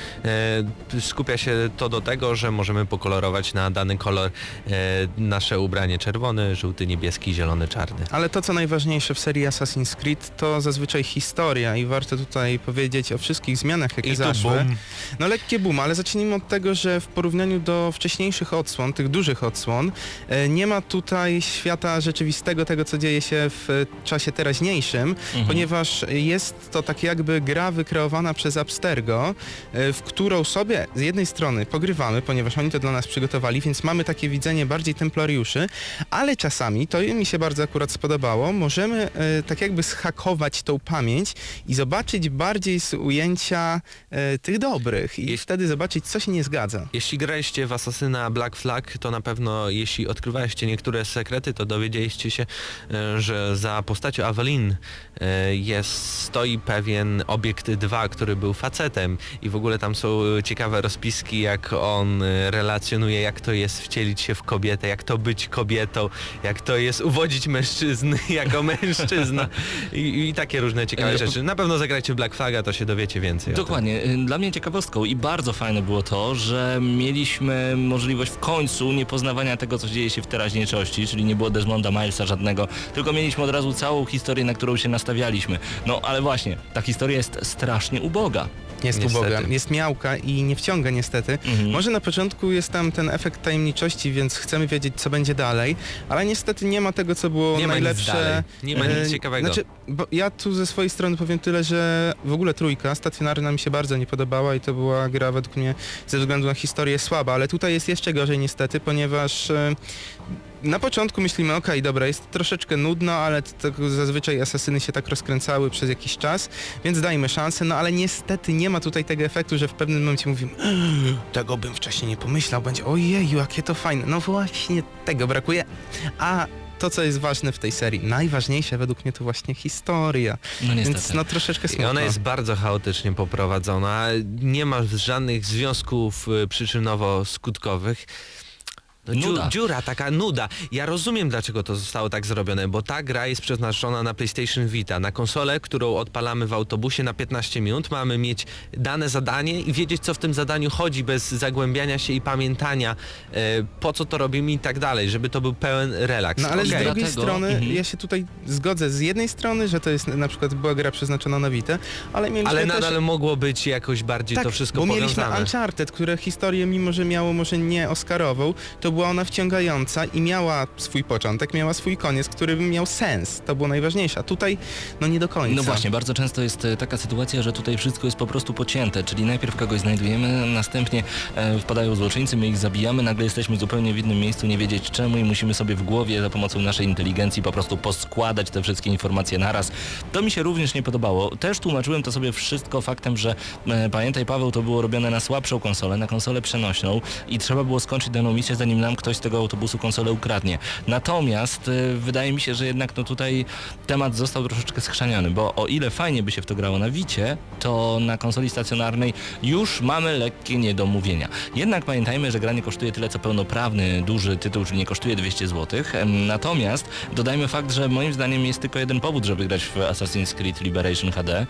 e, skupia się to do tego, że możemy pokolorować na dany kolor e, nasze ubranie czerwony, żółty, niebieski, zielony, czarny. Ale to, co najważniejsze w serii Assassin's Creed, to zazwyczaj historia i warto tutaj powiedzieć o wszystkich zmianach, jakie I zaszły. boom. No lekkie boom, ale zacznijmy od tego, że w porównaniu do wcześniejszych odsłon, tych dużych odsłon, nie ma tutaj świata rzeczywistego, tego co dzieje się w czasie teraźniejszym, Mhm. ponieważ jest to tak jakby gra wykreowana przez Abstergo, e, w którą sobie z jednej strony pogrywamy, ponieważ oni to dla nas przygotowali, więc mamy takie widzenie bardziej templariuszy, ale czasami, to mi się bardzo akurat spodobało, możemy e, tak jakby schakować tą pamięć i zobaczyć bardziej z ujęcia e, tych dobrych i wtedy zobaczyć, co się nie zgadza. Jeśli graliście w Asasyna Black Flag, to na pewno jeśli odkrywaliście niektóre sekrety, to dowiedzieliście się, że za postacią Avelin e, jest, stoi pewien obiekt 2, który był facetem i w ogóle tam są ciekawe rozpiski, jak on e, relacjonuje, jak to jest wcielić się w kobietę, jak to być kobietą, jak to jest uwodzić mężczyzny jako mężczyzna i, i takie różne ciekawe E, rzeczy. Na pewno zagrajcie w Black Flaga, to się dowiecie więcej. Dokładnie. Y, Dla mnie ciekawostką i bardzo fajne było to, że mieliśmy możliwość w końcu niepoznawania tego, co dzieje się w teraźniejszości, czyli nie było Desmonda Milesa żadnego, tylko mieliśmy od razu całą historię, na którą się nastawialiśmy. No ale właśnie, ta historia jest strasznie uboga. Jest Niestety. uboga, jest miałka i nie wciąga niestety. Mhm. Może na początku jest tam ten efekt tajemniczości, więc chcemy wiedzieć, co będzie dalej, ale niestety nie ma tego, co było Nie ma nic najlepsze. dalej. Nie ma nic E, ciekawego. Znaczy, bo ja tu ze swojej strony powiem tyle, że w ogóle trójka stacjonarna mi się bardzo nie podobała i to była gra według mnie ze względu na historię słaba, ale tutaj jest jeszcze gorzej niestety, ponieważ e, na początku myślimy, okej, dobra, jest troszeczkę nudno, ale to, to zazwyczaj asasyny się tak rozkręcały przez jakiś czas, więc dajmy szansę, no ale niestety nie ma tutaj tego efektu, że w pewnym momencie mówimy, tego bym wcześniej nie pomyślał, będzie ojeju, jakie to fajne. No właśnie tego brakuje. A to, co jest ważne w tej serii, najważniejsze według mnie to właśnie historia. No niestety. Więc no troszeczkę I smutno. ona jest bardzo chaotycznie poprowadzona, nie ma żadnych związków y, przyczynowo-skutkowych. No, Nuda. dziura, taka nuda. Ja rozumiem, dlaczego to zostało tak zrobione, bo ta gra jest przeznaczona na PlayStation Vita, na konsolę, którą odpalamy w autobusie na 15 minut. Mamy mieć dane zadanie i wiedzieć, co w tym zadaniu chodzi, bez zagłębiania się i pamiętania, e, po co to robimy i tak dalej, żeby to był pełen relaks. No ale z Okej. drugiej Dlatego- strony mhm. ja się tutaj zgodzę z jednej strony, że to jest na przykład była gra przeznaczona na Vita, ale mieliśmy Ale też... nadal mogło być jakoś bardziej tak, to wszystko bo mieliśmy powiązane. Uncharted, które historię mimo, że miało może nie Oscarową, to była ona wciągająca i miała swój początek, miała swój koniec, który miał sens. To było najważniejsze. A tutaj no nie do końca. No właśnie, bardzo często jest e, taka sytuacja, że tutaj wszystko jest po prostu pocięte, czyli najpierw kogoś znajdujemy, następnie e, wpadają złoczyńcy, my ich zabijamy, nagle jesteśmy zupełnie w innym miejscu, nie wiedzieć czemu i musimy sobie w głowie za pomocą naszej inteligencji po prostu poskładać te wszystkie informacje naraz. To mi się również nie podobało. Też tłumaczyłem to sobie wszystko faktem, że e, pamiętaj Paweł, to było robione na słabszą konsolę, na konsolę przenośną i trzeba było skończyć daną misję, zanim nam ktoś z tego autobusu konsolę ukradnie. Natomiast e, wydaje mi się, że jednak no tutaj temat został troszeczkę schrzaniony, bo o ile fajnie by się w to grało na Wicie, to na konsoli stacjonarnej już mamy lekkie niedomówienia. Jednak pamiętajmy, że gra nie kosztuje tyle co pełnoprawny, duży tytuł, czyli nie kosztuje 200 zł. Natomiast dodajmy fakt, że moim zdaniem jest tylko jeden powód, żeby grać w Assassin's Creed Liberation HD. E,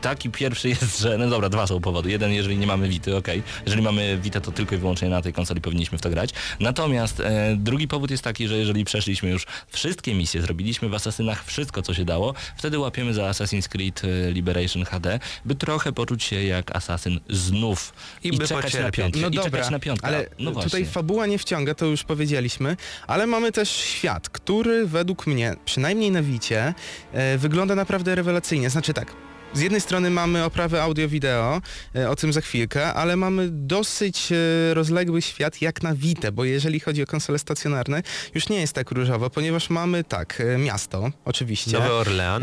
Taki pierwszy jest, że no dobra, dwa są powody. Jeden, jeżeli nie mamy Wity, ok. Jeżeli mamy Vita, to tylko i wyłącznie na tej konsoli powinniśmy w to grać. Natomiast e, drugi powód jest taki, że jeżeli przeszliśmy już wszystkie misje, zrobiliśmy w Asasynach wszystko, co się dało, wtedy łapiemy za Assassin's Creed e, Liberation HD, by trochę poczuć się jak asasyn znów. I I, by czekać na piątkę. No I dobra, czekać na piątkę. ale no tutaj fabuła nie wciąga, to już powiedzieliśmy, ale mamy też świat, który według mnie, przynajmniej na Wicie, e, wygląda naprawdę rewelacyjnie. Znaczy tak, z jednej strony mamy oprawę audio-wideo, e, o tym za chwilkę, ale mamy dosyć e, rozległy świat jak na Vita, bo jeżeli chodzi o konsole stacjonarne, już nie jest tak różowo, ponieważ mamy tak, e, miasto, oczywiście. Nowy Orlean.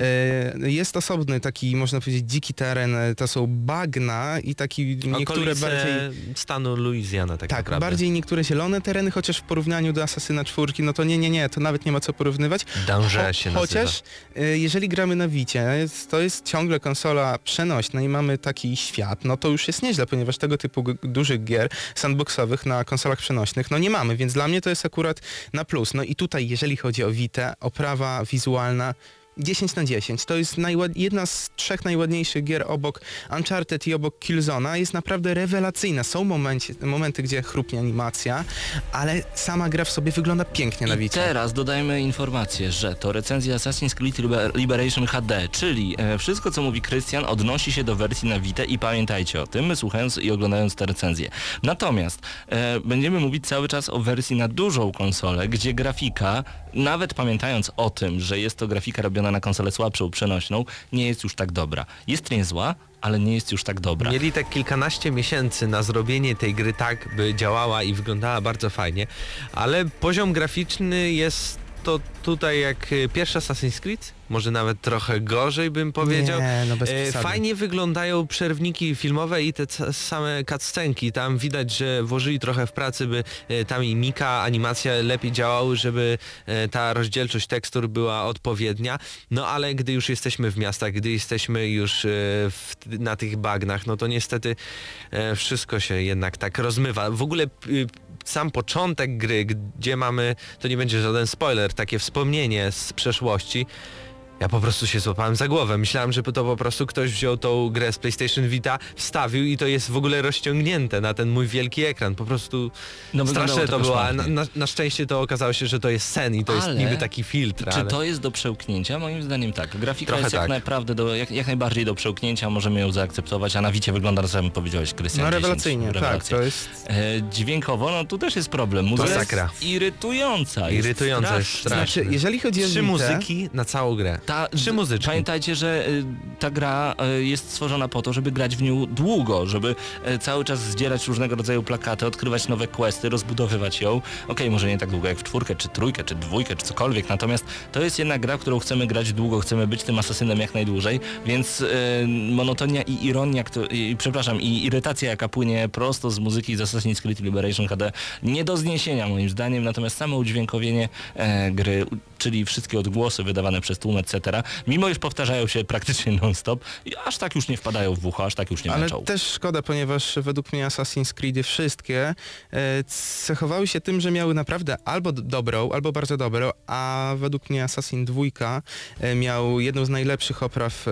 Jest osobny taki, można powiedzieć, dziki teren, to są bagna i taki niektóre Okolice bardziej... stanu Louisiana tak, Tak, naprawdę. bardziej niektóre zielone tereny, chociaż w porównaniu do Asasyna czwórki, no to nie, nie, nie, to nawet nie ma co porównywać. Danger się nazywa. Chociaż y, jeżeli gramy na Wicie, to jest ciągle konsola przenośna i mamy taki świat, no to już jest nieźle, ponieważ tego typu dużych gier sandboxowych na konsolach przenośnych, no nie mamy, więc dla mnie to jest akurat na plus. No i tutaj, jeżeli chodzi o Witę, oprawa wizualna 10 na 10. To jest jedna z trzech najładniejszych gier obok Uncharted i obok Killzona. Jest naprawdę rewelacyjna. Są momencie, momenty, gdzie chrupnie animacja, ale sama gra w sobie wygląda pięknie na Wicie. teraz dodajmy informację, że to recenzja Assassin's Creed Liber- Liberation HD, czyli e, wszystko co mówi Krystian odnosi się do wersji na Vita i pamiętajcie o tym, słuchając i oglądając tę recenzję. Natomiast e, będziemy mówić cały czas o wersji na dużą konsolę, gdzie grafika, nawet pamiętając o tym, że jest to grafika robiona na konsolę słabszą, przenośną, nie jest już tak dobra. Jest niezła, ale nie jest już tak dobra. Mieli tak kilkanaście miesięcy na zrobienie tej gry tak, by działała i wyglądała bardzo fajnie, ale poziom graficzny jest to tutaj jak y, pierwszy Assassin's Creed, może nawet trochę gorzej bym powiedział. Nie, no E. Fajnie wyglądają przerwniki filmowe i te same cutscenki. Tam widać, że włożyli trochę w pracy, by e, tam i mika, animacja lepiej działały, żeby e, ta rozdzielczość tekstur była odpowiednia. No ale gdy już jesteśmy w miastach, gdy jesteśmy już w, na tych bagnach, no to niestety wszystko się jednak tak rozmywa. W ogóle y, sam początek gry, gdzie mamy, to nie będzie żaden spoiler, takie wspomnienie z przeszłości, ja po prostu się złapałem za głowę. Myślałem, że to po prostu ktoś wziął tą grę z PlayStation Vita, wstawił i to jest w ogóle rozciągnięte na ten mój wielki ekran. Po prostu No, straszne to to było, ale na, na, na szczęście to okazało się, że to jest sen i to Ale jest niby taki filtr. Czy ale... to jest do przełknięcia? Moim zdaniem tak. Grafika Trochę jest jak tak. naprawdę do, jak, jak najbardziej do przełknięcia, możemy ją zaakceptować, a na Wicie wygląda, tak jak powiedziałeś, Krystian. No 10. rewelacyjnie, tak, Rewelacja. to jest... E, dźwiękowo, no tu też jest problem. Muzyka Masakra. jest irytująca. jest Irytująca jest straszna. Znaczy, jeżeli chodzi o Trzy muzyki na całą grę. Ta, Trzy muzyczki. Pamiętajcie, że y, ta gra y, jest stworzona po to, żeby grać w nią długo, żeby y, cały czas zdzierać różnego rodzaju plakaty, odkrywać nowe questy, rozbudowywać ją. Okej, może nie tak długo jak w czwórkę, czy trójkę, czy dwójkę, czy cokolwiek, natomiast to jest jednak gra, w którą chcemy grać długo, chcemy być tym asasynem jak najdłużej, więc monotonia i ironia, i, przepraszam, i irytacja, jaka płynie prosto z muzyki z Assassin's Creed Liberation HD, nie do zniesienia moim zdaniem, natomiast samo udźwiękowienie e, gry, czyli wszystkie odgłosy wydawane przez tłum, etc., mimo iż powtarzają się praktycznie non-stop, i aż tak już nie wpadają w ucho, aż tak już nie Ale męczą. też szkoda, ponieważ według mnie Assassin's Creedy wszystkie e, cechowały się tym, że miały naprawdę albo dobrą, albo bardzo dobrą, a według mnie Assassin 2 e, miał jedną z najlepszych opraw e,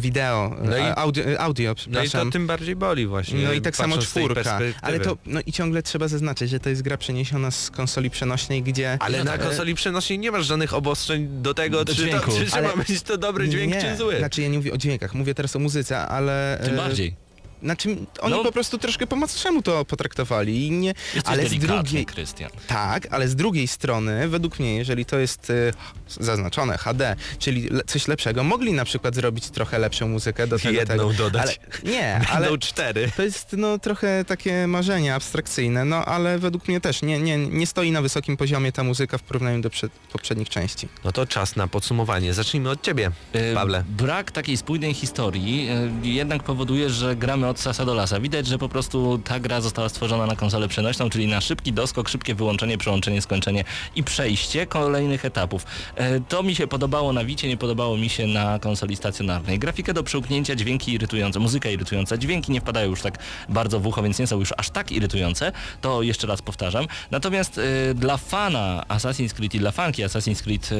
wideo, No i- audio, audio, No i to przepraszam. tym bardziej boli właśnie. No i tak samo czwórka, ale to, no i ciągle trzeba zaznaczyć, że to jest gra przeniesiona z konsoli przenośnej, gdzie... Ale na konsoli przenośnej nie masz żadnych obostrzeń do tego, Do czy, dźwięku. czy, czy Ale- ma być to dobry dźwięk, nie, czy zły. Znaczy ja nie mówię o dźwiękach, mówię teraz o muzyce, ale... Tym e, bardziej. Znaczy oni No. po prostu troszkę po macoszemu to potraktowali i nie... Ale z drugiej... Krystian. Tak, ale z drugiej strony, według mnie, jeżeli to jest y, zaznaczone HD, czyli le coś lepszego, mogli na przykład zrobić trochę lepszą muzykę do tego. Jedną tego. dodać. Ale, nie, ale cztery. to jest no trochę takie marzenia abstrakcyjne, no ale według mnie też nie, nie, nie stoi na wysokim poziomie ta muzyka w porównaniu do przed, poprzednich części. No to czas na podsumowanie. Zacznijmy od ciebie, E, Pawle. Brak takiej spójnej historii e, jednak powoduje, że gramy od sasa do lasa. Widać, że po prostu ta gra została stworzona na konsolę przenośną, czyli na szybki doskok, szybkie wyłączenie, przełączenie, skończenie i przejście kolejnych etapów. E, To mi się podobało na Wicie, nie podobało mi się na konsoli stacjonarnej. Grafika do przełknięcia, dźwięki irytujące, muzyka irytująca, dźwięki nie wpadają już tak bardzo w ucho, więc nie są już aż tak irytujące, to jeszcze raz powtarzam. Natomiast e, dla fana Assassin's Creed i dla fanki Assassin's Creed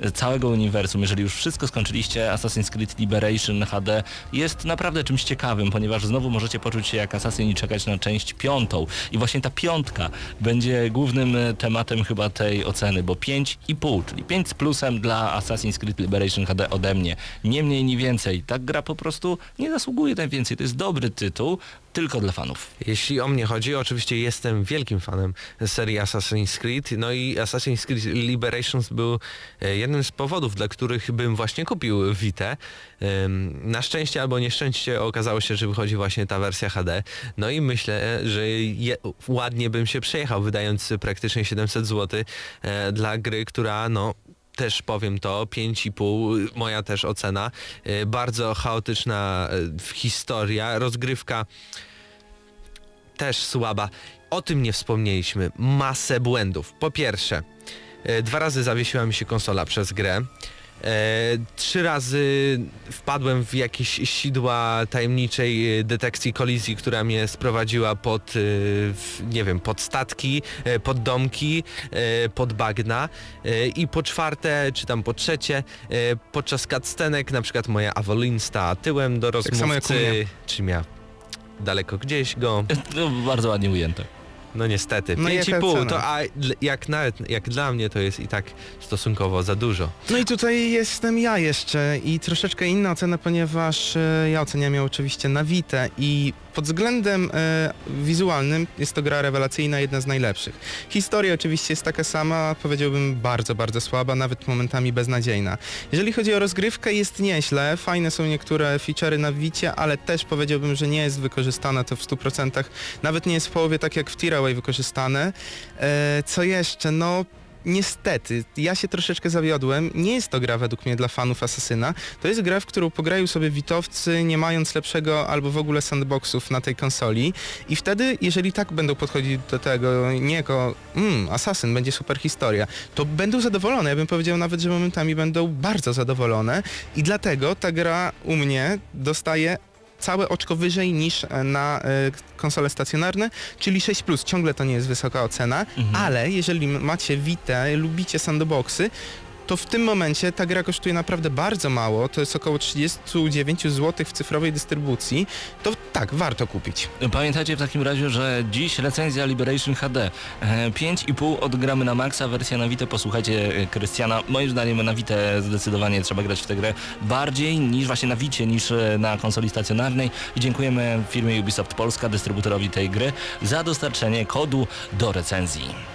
e, całego uniwersum, jeżeli już wszystko skończyliście, Assassin's Creed Liberation HD jest naprawdę czymś ciekawym, ponieważ znowu możecie poczuć się jak asasyn i czekać na część piątą. I właśnie ta piątka będzie głównym e, tematem chyba tej oceny, bo 5,5, czyli 5 z plusem dla Assassin's Creed Liberation HD ode mnie. Nie mniej, ni więcej. Ta gra po prostu nie zasługuje na więcej. To jest dobry tytuł, tylko dla fanów. Jeśli o mnie chodzi, oczywiście jestem wielkim fanem serii Assassin's Creed, no i Assassin's Creed Liberations był e, jednym z powodów, dla których bym właśnie kupił Vita. Na szczęście albo nieszczęście okazało się, że wychodzi właśnie ta wersja HD. No i myślę, że je, ładnie bym się przejechał, wydając praktycznie 700 zł e, dla gry, która no też powiem to, 5,5, moja też ocena. E, Bardzo chaotyczna e, historia, rozgrywka też słaba. O tym nie wspomnieliśmy. Masę błędów. Po pierwsze, dwa razy zawiesiła mi się konsola przez grę. E, trzy razy wpadłem w jakieś sidła tajemniczej e, detekcji kolizji, która mnie sprowadziła pod, e, nie wiem, pod statki, pod domki, pod bagna. I po czwarte, czy tam po trzecie, podczas cutscenek na przykład moja Avolin stała tyłem do rozmówcy, samo jak u mnie. czy miała daleko gdzieś go. No, bardzo ładnie ujęte. No niestety. No i jaka 5,5 cena? to a jak nawet jak dla mnie to jest i tak stosunkowo za dużo. No i tutaj jestem ja jeszcze i troszeczkę inna ocena, ponieważ e, ja oceniam ją oczywiście na Vita i pod względem e, wizualnym jest to gra rewelacyjna, jedna z najlepszych. Historia oczywiście jest taka sama, powiedziałbym bardzo, bardzo słaba, nawet momentami beznadziejna. Jeżeli chodzi o rozgrywkę jest nieźle, fajne są niektóre feature'y na Vicie, ale też powiedziałbym, że nie jest wykorzystane to w 100%, nawet nie jest w połowie tak jak w Tiraway wykorzystane. E, co jeszcze? No Niestety, ja się troszeczkę zawiodłem. Nie jest to gra według mnie dla fanów Asasyna. To jest gra, w którą pograją sobie witowcy, nie mając lepszego albo w ogóle sandboxów na tej konsoli. I wtedy, jeżeli tak będą podchodzić do tego nie jako mm, Asasyn, będzie super historia, to będą zadowolone. Ja bym powiedział nawet, że momentami będą bardzo zadowolone. I dlatego ta gra u mnie dostaje całe oczko wyżej niż e, na e, konsole stacjonarne, czyli 6 Ciągle to nie jest wysoka ocena, ale jeżeli macie Vita, lubicie sandboxy, to w tym momencie ta gra kosztuje naprawdę bardzo mało, to jest około 39 zł w cyfrowej dystrybucji, to tak, warto kupić. Pamiętajcie w takim razie, że dziś recenzja Liberation HD. E, 5,5 odgramy na maksa, wersja na Vita. Posłuchajcie e, Krystiana. Moim zdaniem na Vita zdecydowanie trzeba grać w tę grę bardziej niż właśnie na Vicie, niż e, na konsoli stacjonarnej. I dziękujemy firmie Ubisoft Polska, dystrybutorowi tej gry, za dostarczenie kodu do recenzji.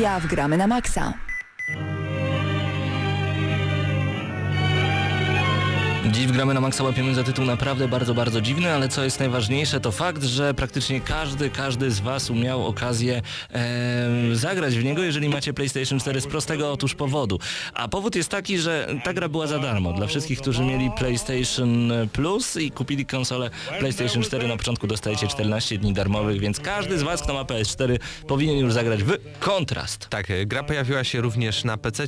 Recenzja w Gramy na Maxa. Maksa łapiemy za tytuł naprawdę bardzo, bardzo dziwny, ale co jest najważniejsze to fakt, że praktycznie każdy, każdy z Was miał okazję e, zagrać w niego, jeżeli macie PlayStation 4 z prostego otóż powodu. A powód jest taki, że ta gra była za darmo. Dla wszystkich, którzy mieli PlayStation Plus i kupili konsolę PlayStation 4 na początku dostajecie 14 dni darmowych, więc każdy z Was, kto ma PS4 powinien już zagrać w Kontrast. Tak, gra pojawiła się również na PC.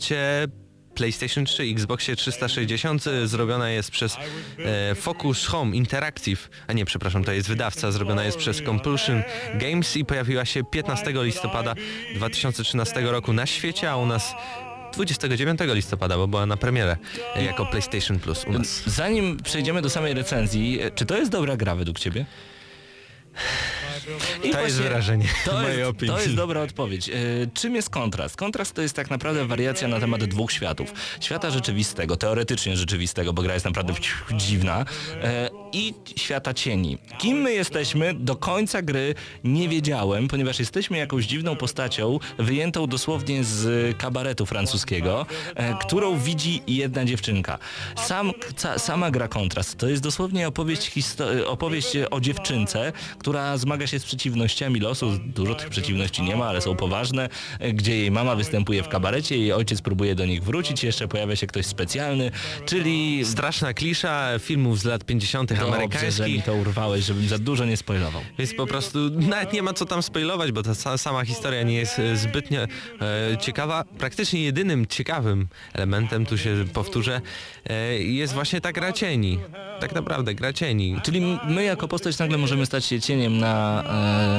PlayStation 3, Xboxie 360 e, zrobiona jest przez e, Focus Home Interactive, a nie, przepraszam, to jest wydawca, zrobiona jest przez Compulsion Games i pojawiła się 15 listopada 2013 roku na świecie, a u nas 29 listopada, bo była na premierę e, jako PlayStation Plus u nas. Zanim przejdziemy do samej recenzji, e, czy to jest dobra gra według Ciebie? I To jest wyrażenie To mojej jest, opinii. to jest dobra odpowiedź. E, czym jest kontrast? Kontrast to jest tak naprawdę wariacja na temat dwóch światów. Świata rzeczywistego, teoretycznie rzeczywistego, bo gra jest naprawdę dziwna, e, i świata cieni. Kim my jesteśmy, do końca gry nie wiedziałem, ponieważ jesteśmy jakąś dziwną postacią, wyjętą dosłownie z kabaretu francuskiego, e, którą widzi jedna dziewczynka. Sam, ca, sama gra kontrast to jest dosłownie opowieść, opowieść o dziewczynce, która zmaga się z przeciwnościami losu. Dużo tych przeciwności nie ma, ale są poważne, gdzie jej mama występuje w kabarecie, jej ojciec próbuje do nich wrócić, jeszcze pojawia się ktoś specjalny, czyli Straszna klisza filmów z lat 50. Dobrze, że mi amerykańskich. to urwałeś, żebym za dużo nie spoilował. Więc po prostu nawet nie ma co tam spoilować, bo ta sa- sama historia nie jest e, zbytnio e, ciekawa. Praktycznie jedynym ciekawym elementem, tu się powtórzę, e, jest właśnie ta gra cieni. Tak naprawdę gra cieni. Czyli my jako postać nagle możemy stać się cieniem na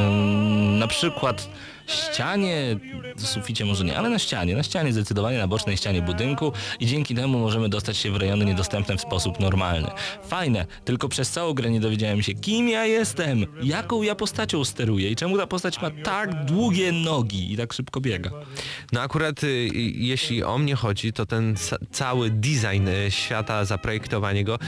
em, na przykład ścianie, suficie może nie, ale na ścianie, na ścianie zdecydowanie, na bocznej ścianie budynku i dzięki temu możemy dostać się w rejony niedostępne w sposób normalny. Fajne, tylko przez całą grę nie dowiedziałem się, kim ja jestem, jaką ja postacią steruję i czemu ta postać ma tak długie nogi i tak szybko biega. No akurat y, jeśli o mnie chodzi, to ten ca- cały design y, świata, zaprojektowanie go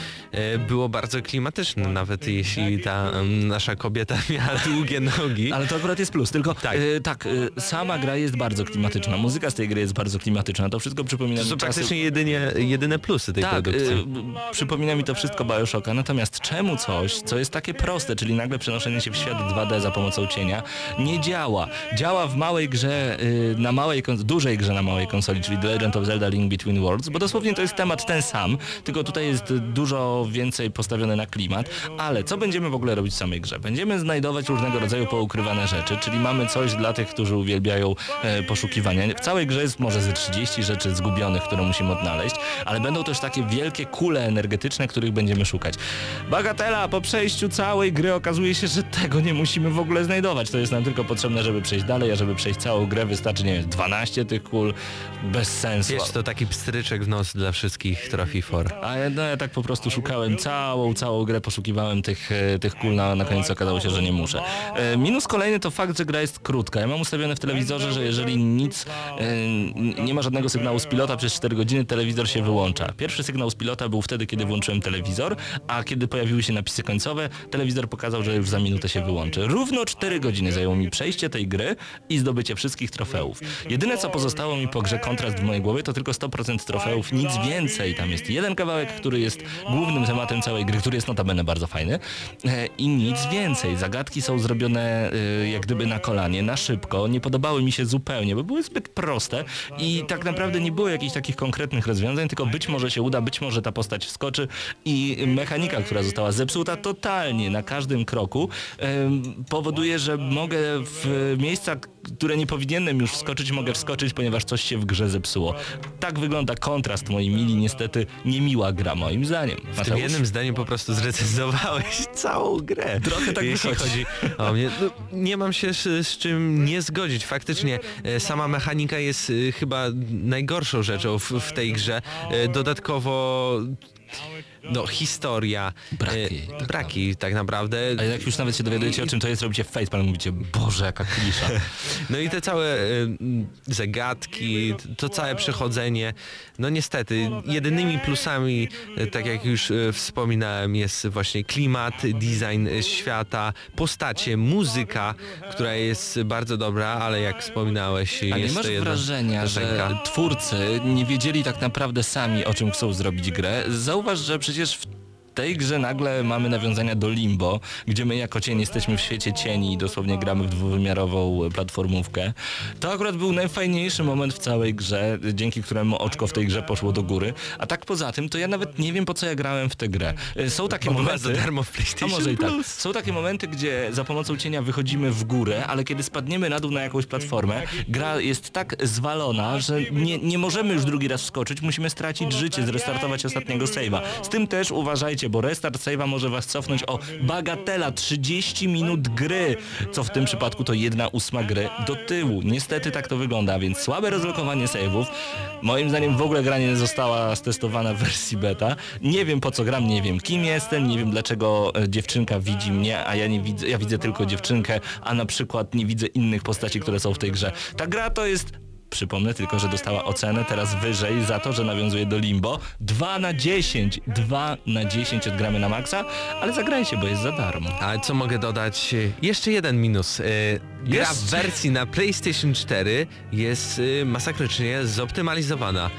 y, było bardzo klimatyczne, nawet jeśli ta em, nasza kobieta miała długie nogi. Ale to akurat jest plus, tylko Tak. tak, sama gra jest bardzo klimatyczna, muzyka z tej gry jest bardzo klimatyczna, to wszystko przypomina To mi są czasy... praktycznie jedynie, jedyne plusy tej Tak, produkcji. przypomina mi to wszystko Bioshocka, natomiast czemu coś, co jest takie proste, czyli nagle przenoszenie się w świat 2D za pomocą cienia, nie działa. Działa w małej grze, y, na małej, dużej grze na małej konsoli, czyli The Legend of Zelda Link Between Worlds, bo dosłownie to jest temat ten sam, tylko tutaj jest dużo więcej postawione na klimat, ale co będziemy w ogóle robić w samej grze? Będziemy znajdować różnego rodzaju poukrywane rzeczy, czyli mamy coś dla tych, którzy uwielbiają e, poszukiwania. W całej grze jest może ze 30 rzeczy zgubionych, które musimy odnaleźć, ale będą też takie wielkie kule energetyczne, których będziemy szukać. Bagatela, po przejściu całej gry okazuje się, że tego nie musimy w ogóle znajdować. To jest nam tylko potrzebne, żeby przejść dalej, a żeby przejść całą grę wystarczy, nie wiem, 12 tych kul, bez sensu. Wiesz, to taki pstryczek w nos dla wszystkich Trophy for. A ja, no, ja tak po prostu szukałem całą, całą grę, poszukiwałem tych, e, tych kul, na, na koniec okazało się, że nie muszę. E, minus kolejny to fakt, że gra jest krótka. Ja mam ustawione w telewizorze, że jeżeli nic, e, nie ma żadnego sygnału z pilota przez 4 godziny, telewizor się wyłącza. Pierwszy sygnał z pilota był wtedy, kiedy włączyłem telewizor, a kiedy pojawiły się napisy końcowe, telewizor pokazał, że już za minutę się wyłączy. Równo 4 godziny zajęło mi przejście tej gry i zdobycie wszystkich trofeów. Jedyne co pozostało mi po grze kontrast w mojej głowie to tylko 100% trofeów, nic więcej. Tam jest jeden kawałek, który jest głównym tematem całej gry, który jest notabene bardzo fajny e, i nic więcej. Zagadki są zrobione e, jak gdyby na kolanie, na szybko, nie podobały mi się zupełnie, bo były zbyt proste i tak naprawdę nie było jakichś takich konkretnych rozwiązań, tylko być może się uda, być może ta postać wskoczy i mechanika, która została zepsuta totalnie na każdym kroku powoduje, że mogę w miejsca, które nie powinienem już wskoczyć, mogę wskoczyć, ponieważ coś się w grze zepsuło. Tak wygląda kontrast, moi mili, niestety niemiła gra moim zdaniem. W tym jednym zdaniem po prostu zrecenzowałeś całą grę. Trochę tak Jeśli wychodzi. chodzi o mnie. No, nie mam się z, z czym nie zgodzić. Faktycznie e, sama mechanika jest e, chyba najgorszą rzeczą w, w tej grze. E, Dodatkowo no, historia. Braki e, tak braki tak naprawdę. A jak już nawet się dowiadujecie o czym to jest, robicie facepalm, mówicie, Boże, jaka klisza. No i te całe e, zagadki, to całe przechodzenie, no niestety, jedynymi plusami, e, tak jak już e, wspominałem, jest właśnie klimat, design e, świata, postacie, muzyka, która jest bardzo dobra, ale jak wspominałeś, A nie jest masz to jedna wrażenia, że twórcy nie wiedzieli tak naprawdę sami o czym chcą zrobić grę? zauważ, że przecież w tej grze nagle mamy nawiązania do Limbo, gdzie my jako cień jesteśmy w świecie cieni i dosłownie gramy w dwuwymiarową platformówkę. To akurat był najfajniejszy moment w całej grze, dzięki któremu oczko w tej grze poszło do góry. A tak poza tym, to ja nawet nie wiem po co ja grałem w tę grę. Y, Są takie Bo momenty... darmo w A PlayStation może i tak. Są takie momenty, gdzie za pomocą cienia wychodzimy w górę, ale kiedy spadniemy na dół na jakąś platformę, gra jest tak zwalona, że nie, nie możemy już drugi raz wskoczyć, musimy stracić życie, zrestartować ostatniego save'a. Z tym też uważajcie, bo restart save'a może was cofnąć o bagatela 30 minut gry, co w tym przypadku to jedna ósma gry do tyłu. Niestety tak to wygląda, więc słabe rozlokowanie save'ów. Moim zdaniem w ogóle gra nie została stestowana w wersji beta. Nie wiem po co gram, nie wiem kim jestem, nie wiem dlaczego e, dziewczynka widzi mnie, a ja nie widzę, ja widzę tylko dziewczynkę, a na przykład nie widzę innych postaci, które są w tej grze. Ta gra to jest Przypomnę tylko, że dostała ocenę teraz wyżej za to, że nawiązuje do Limbo. 2 na 10, 2 na 10 odgramy na maksa, ale zagrajcie, bo jest za darmo. A co mogę dodać? Jeszcze jeden minus. E, Gra Jest. w wersji na PlayStation 4 jest e, masakrycznie zoptymalizowana.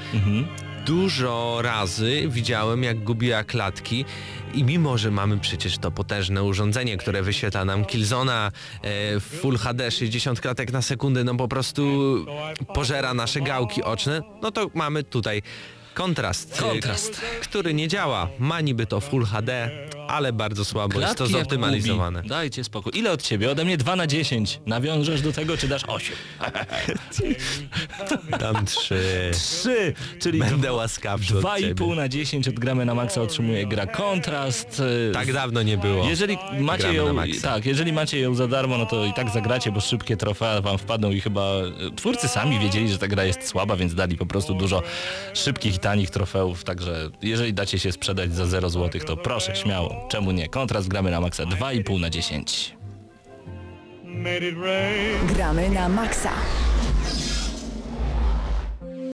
Dużo razy widziałem, jak gubiła klatki i mimo, że mamy przecież to potężne urządzenie, które wyświetla nam Killzona e, w Full HD 60 klatek na sekundę, no po prostu pożera nasze gałki oczne, no to mamy tutaj kontrast, e, Kontrast. który nie działa. Ma niby to Full HD, ale bardzo słabo jest to Klatki jak zoptymalizowane. Dajcie spokój. Ile od ciebie? Ode mnie 2 na 10. Nawiążesz do tego, czy dasz 8? Tam trzy. 3, czyli Będę łaskawszy od ciebie. 2,5 na 10 odgramy na maksa otrzymuje gra Kontrast. e, Tak dawno nie było. Jeżeli macie Gramy na ją, maksa. tak, jeżeli macie ją za darmo, no to i tak zagracie, bo szybkie trofea wam wpadną i chyba e, twórcy sami wiedzieli, że ta gra jest słaba, więc dali po prostu dużo szybkich i tanich trofeów, także jeżeli dacie się sprzedać za 0 zł, to proszę, śmiało. Czemu nie? Kontrast gramy na maksa 2,5 na 10. Gramy na maksa.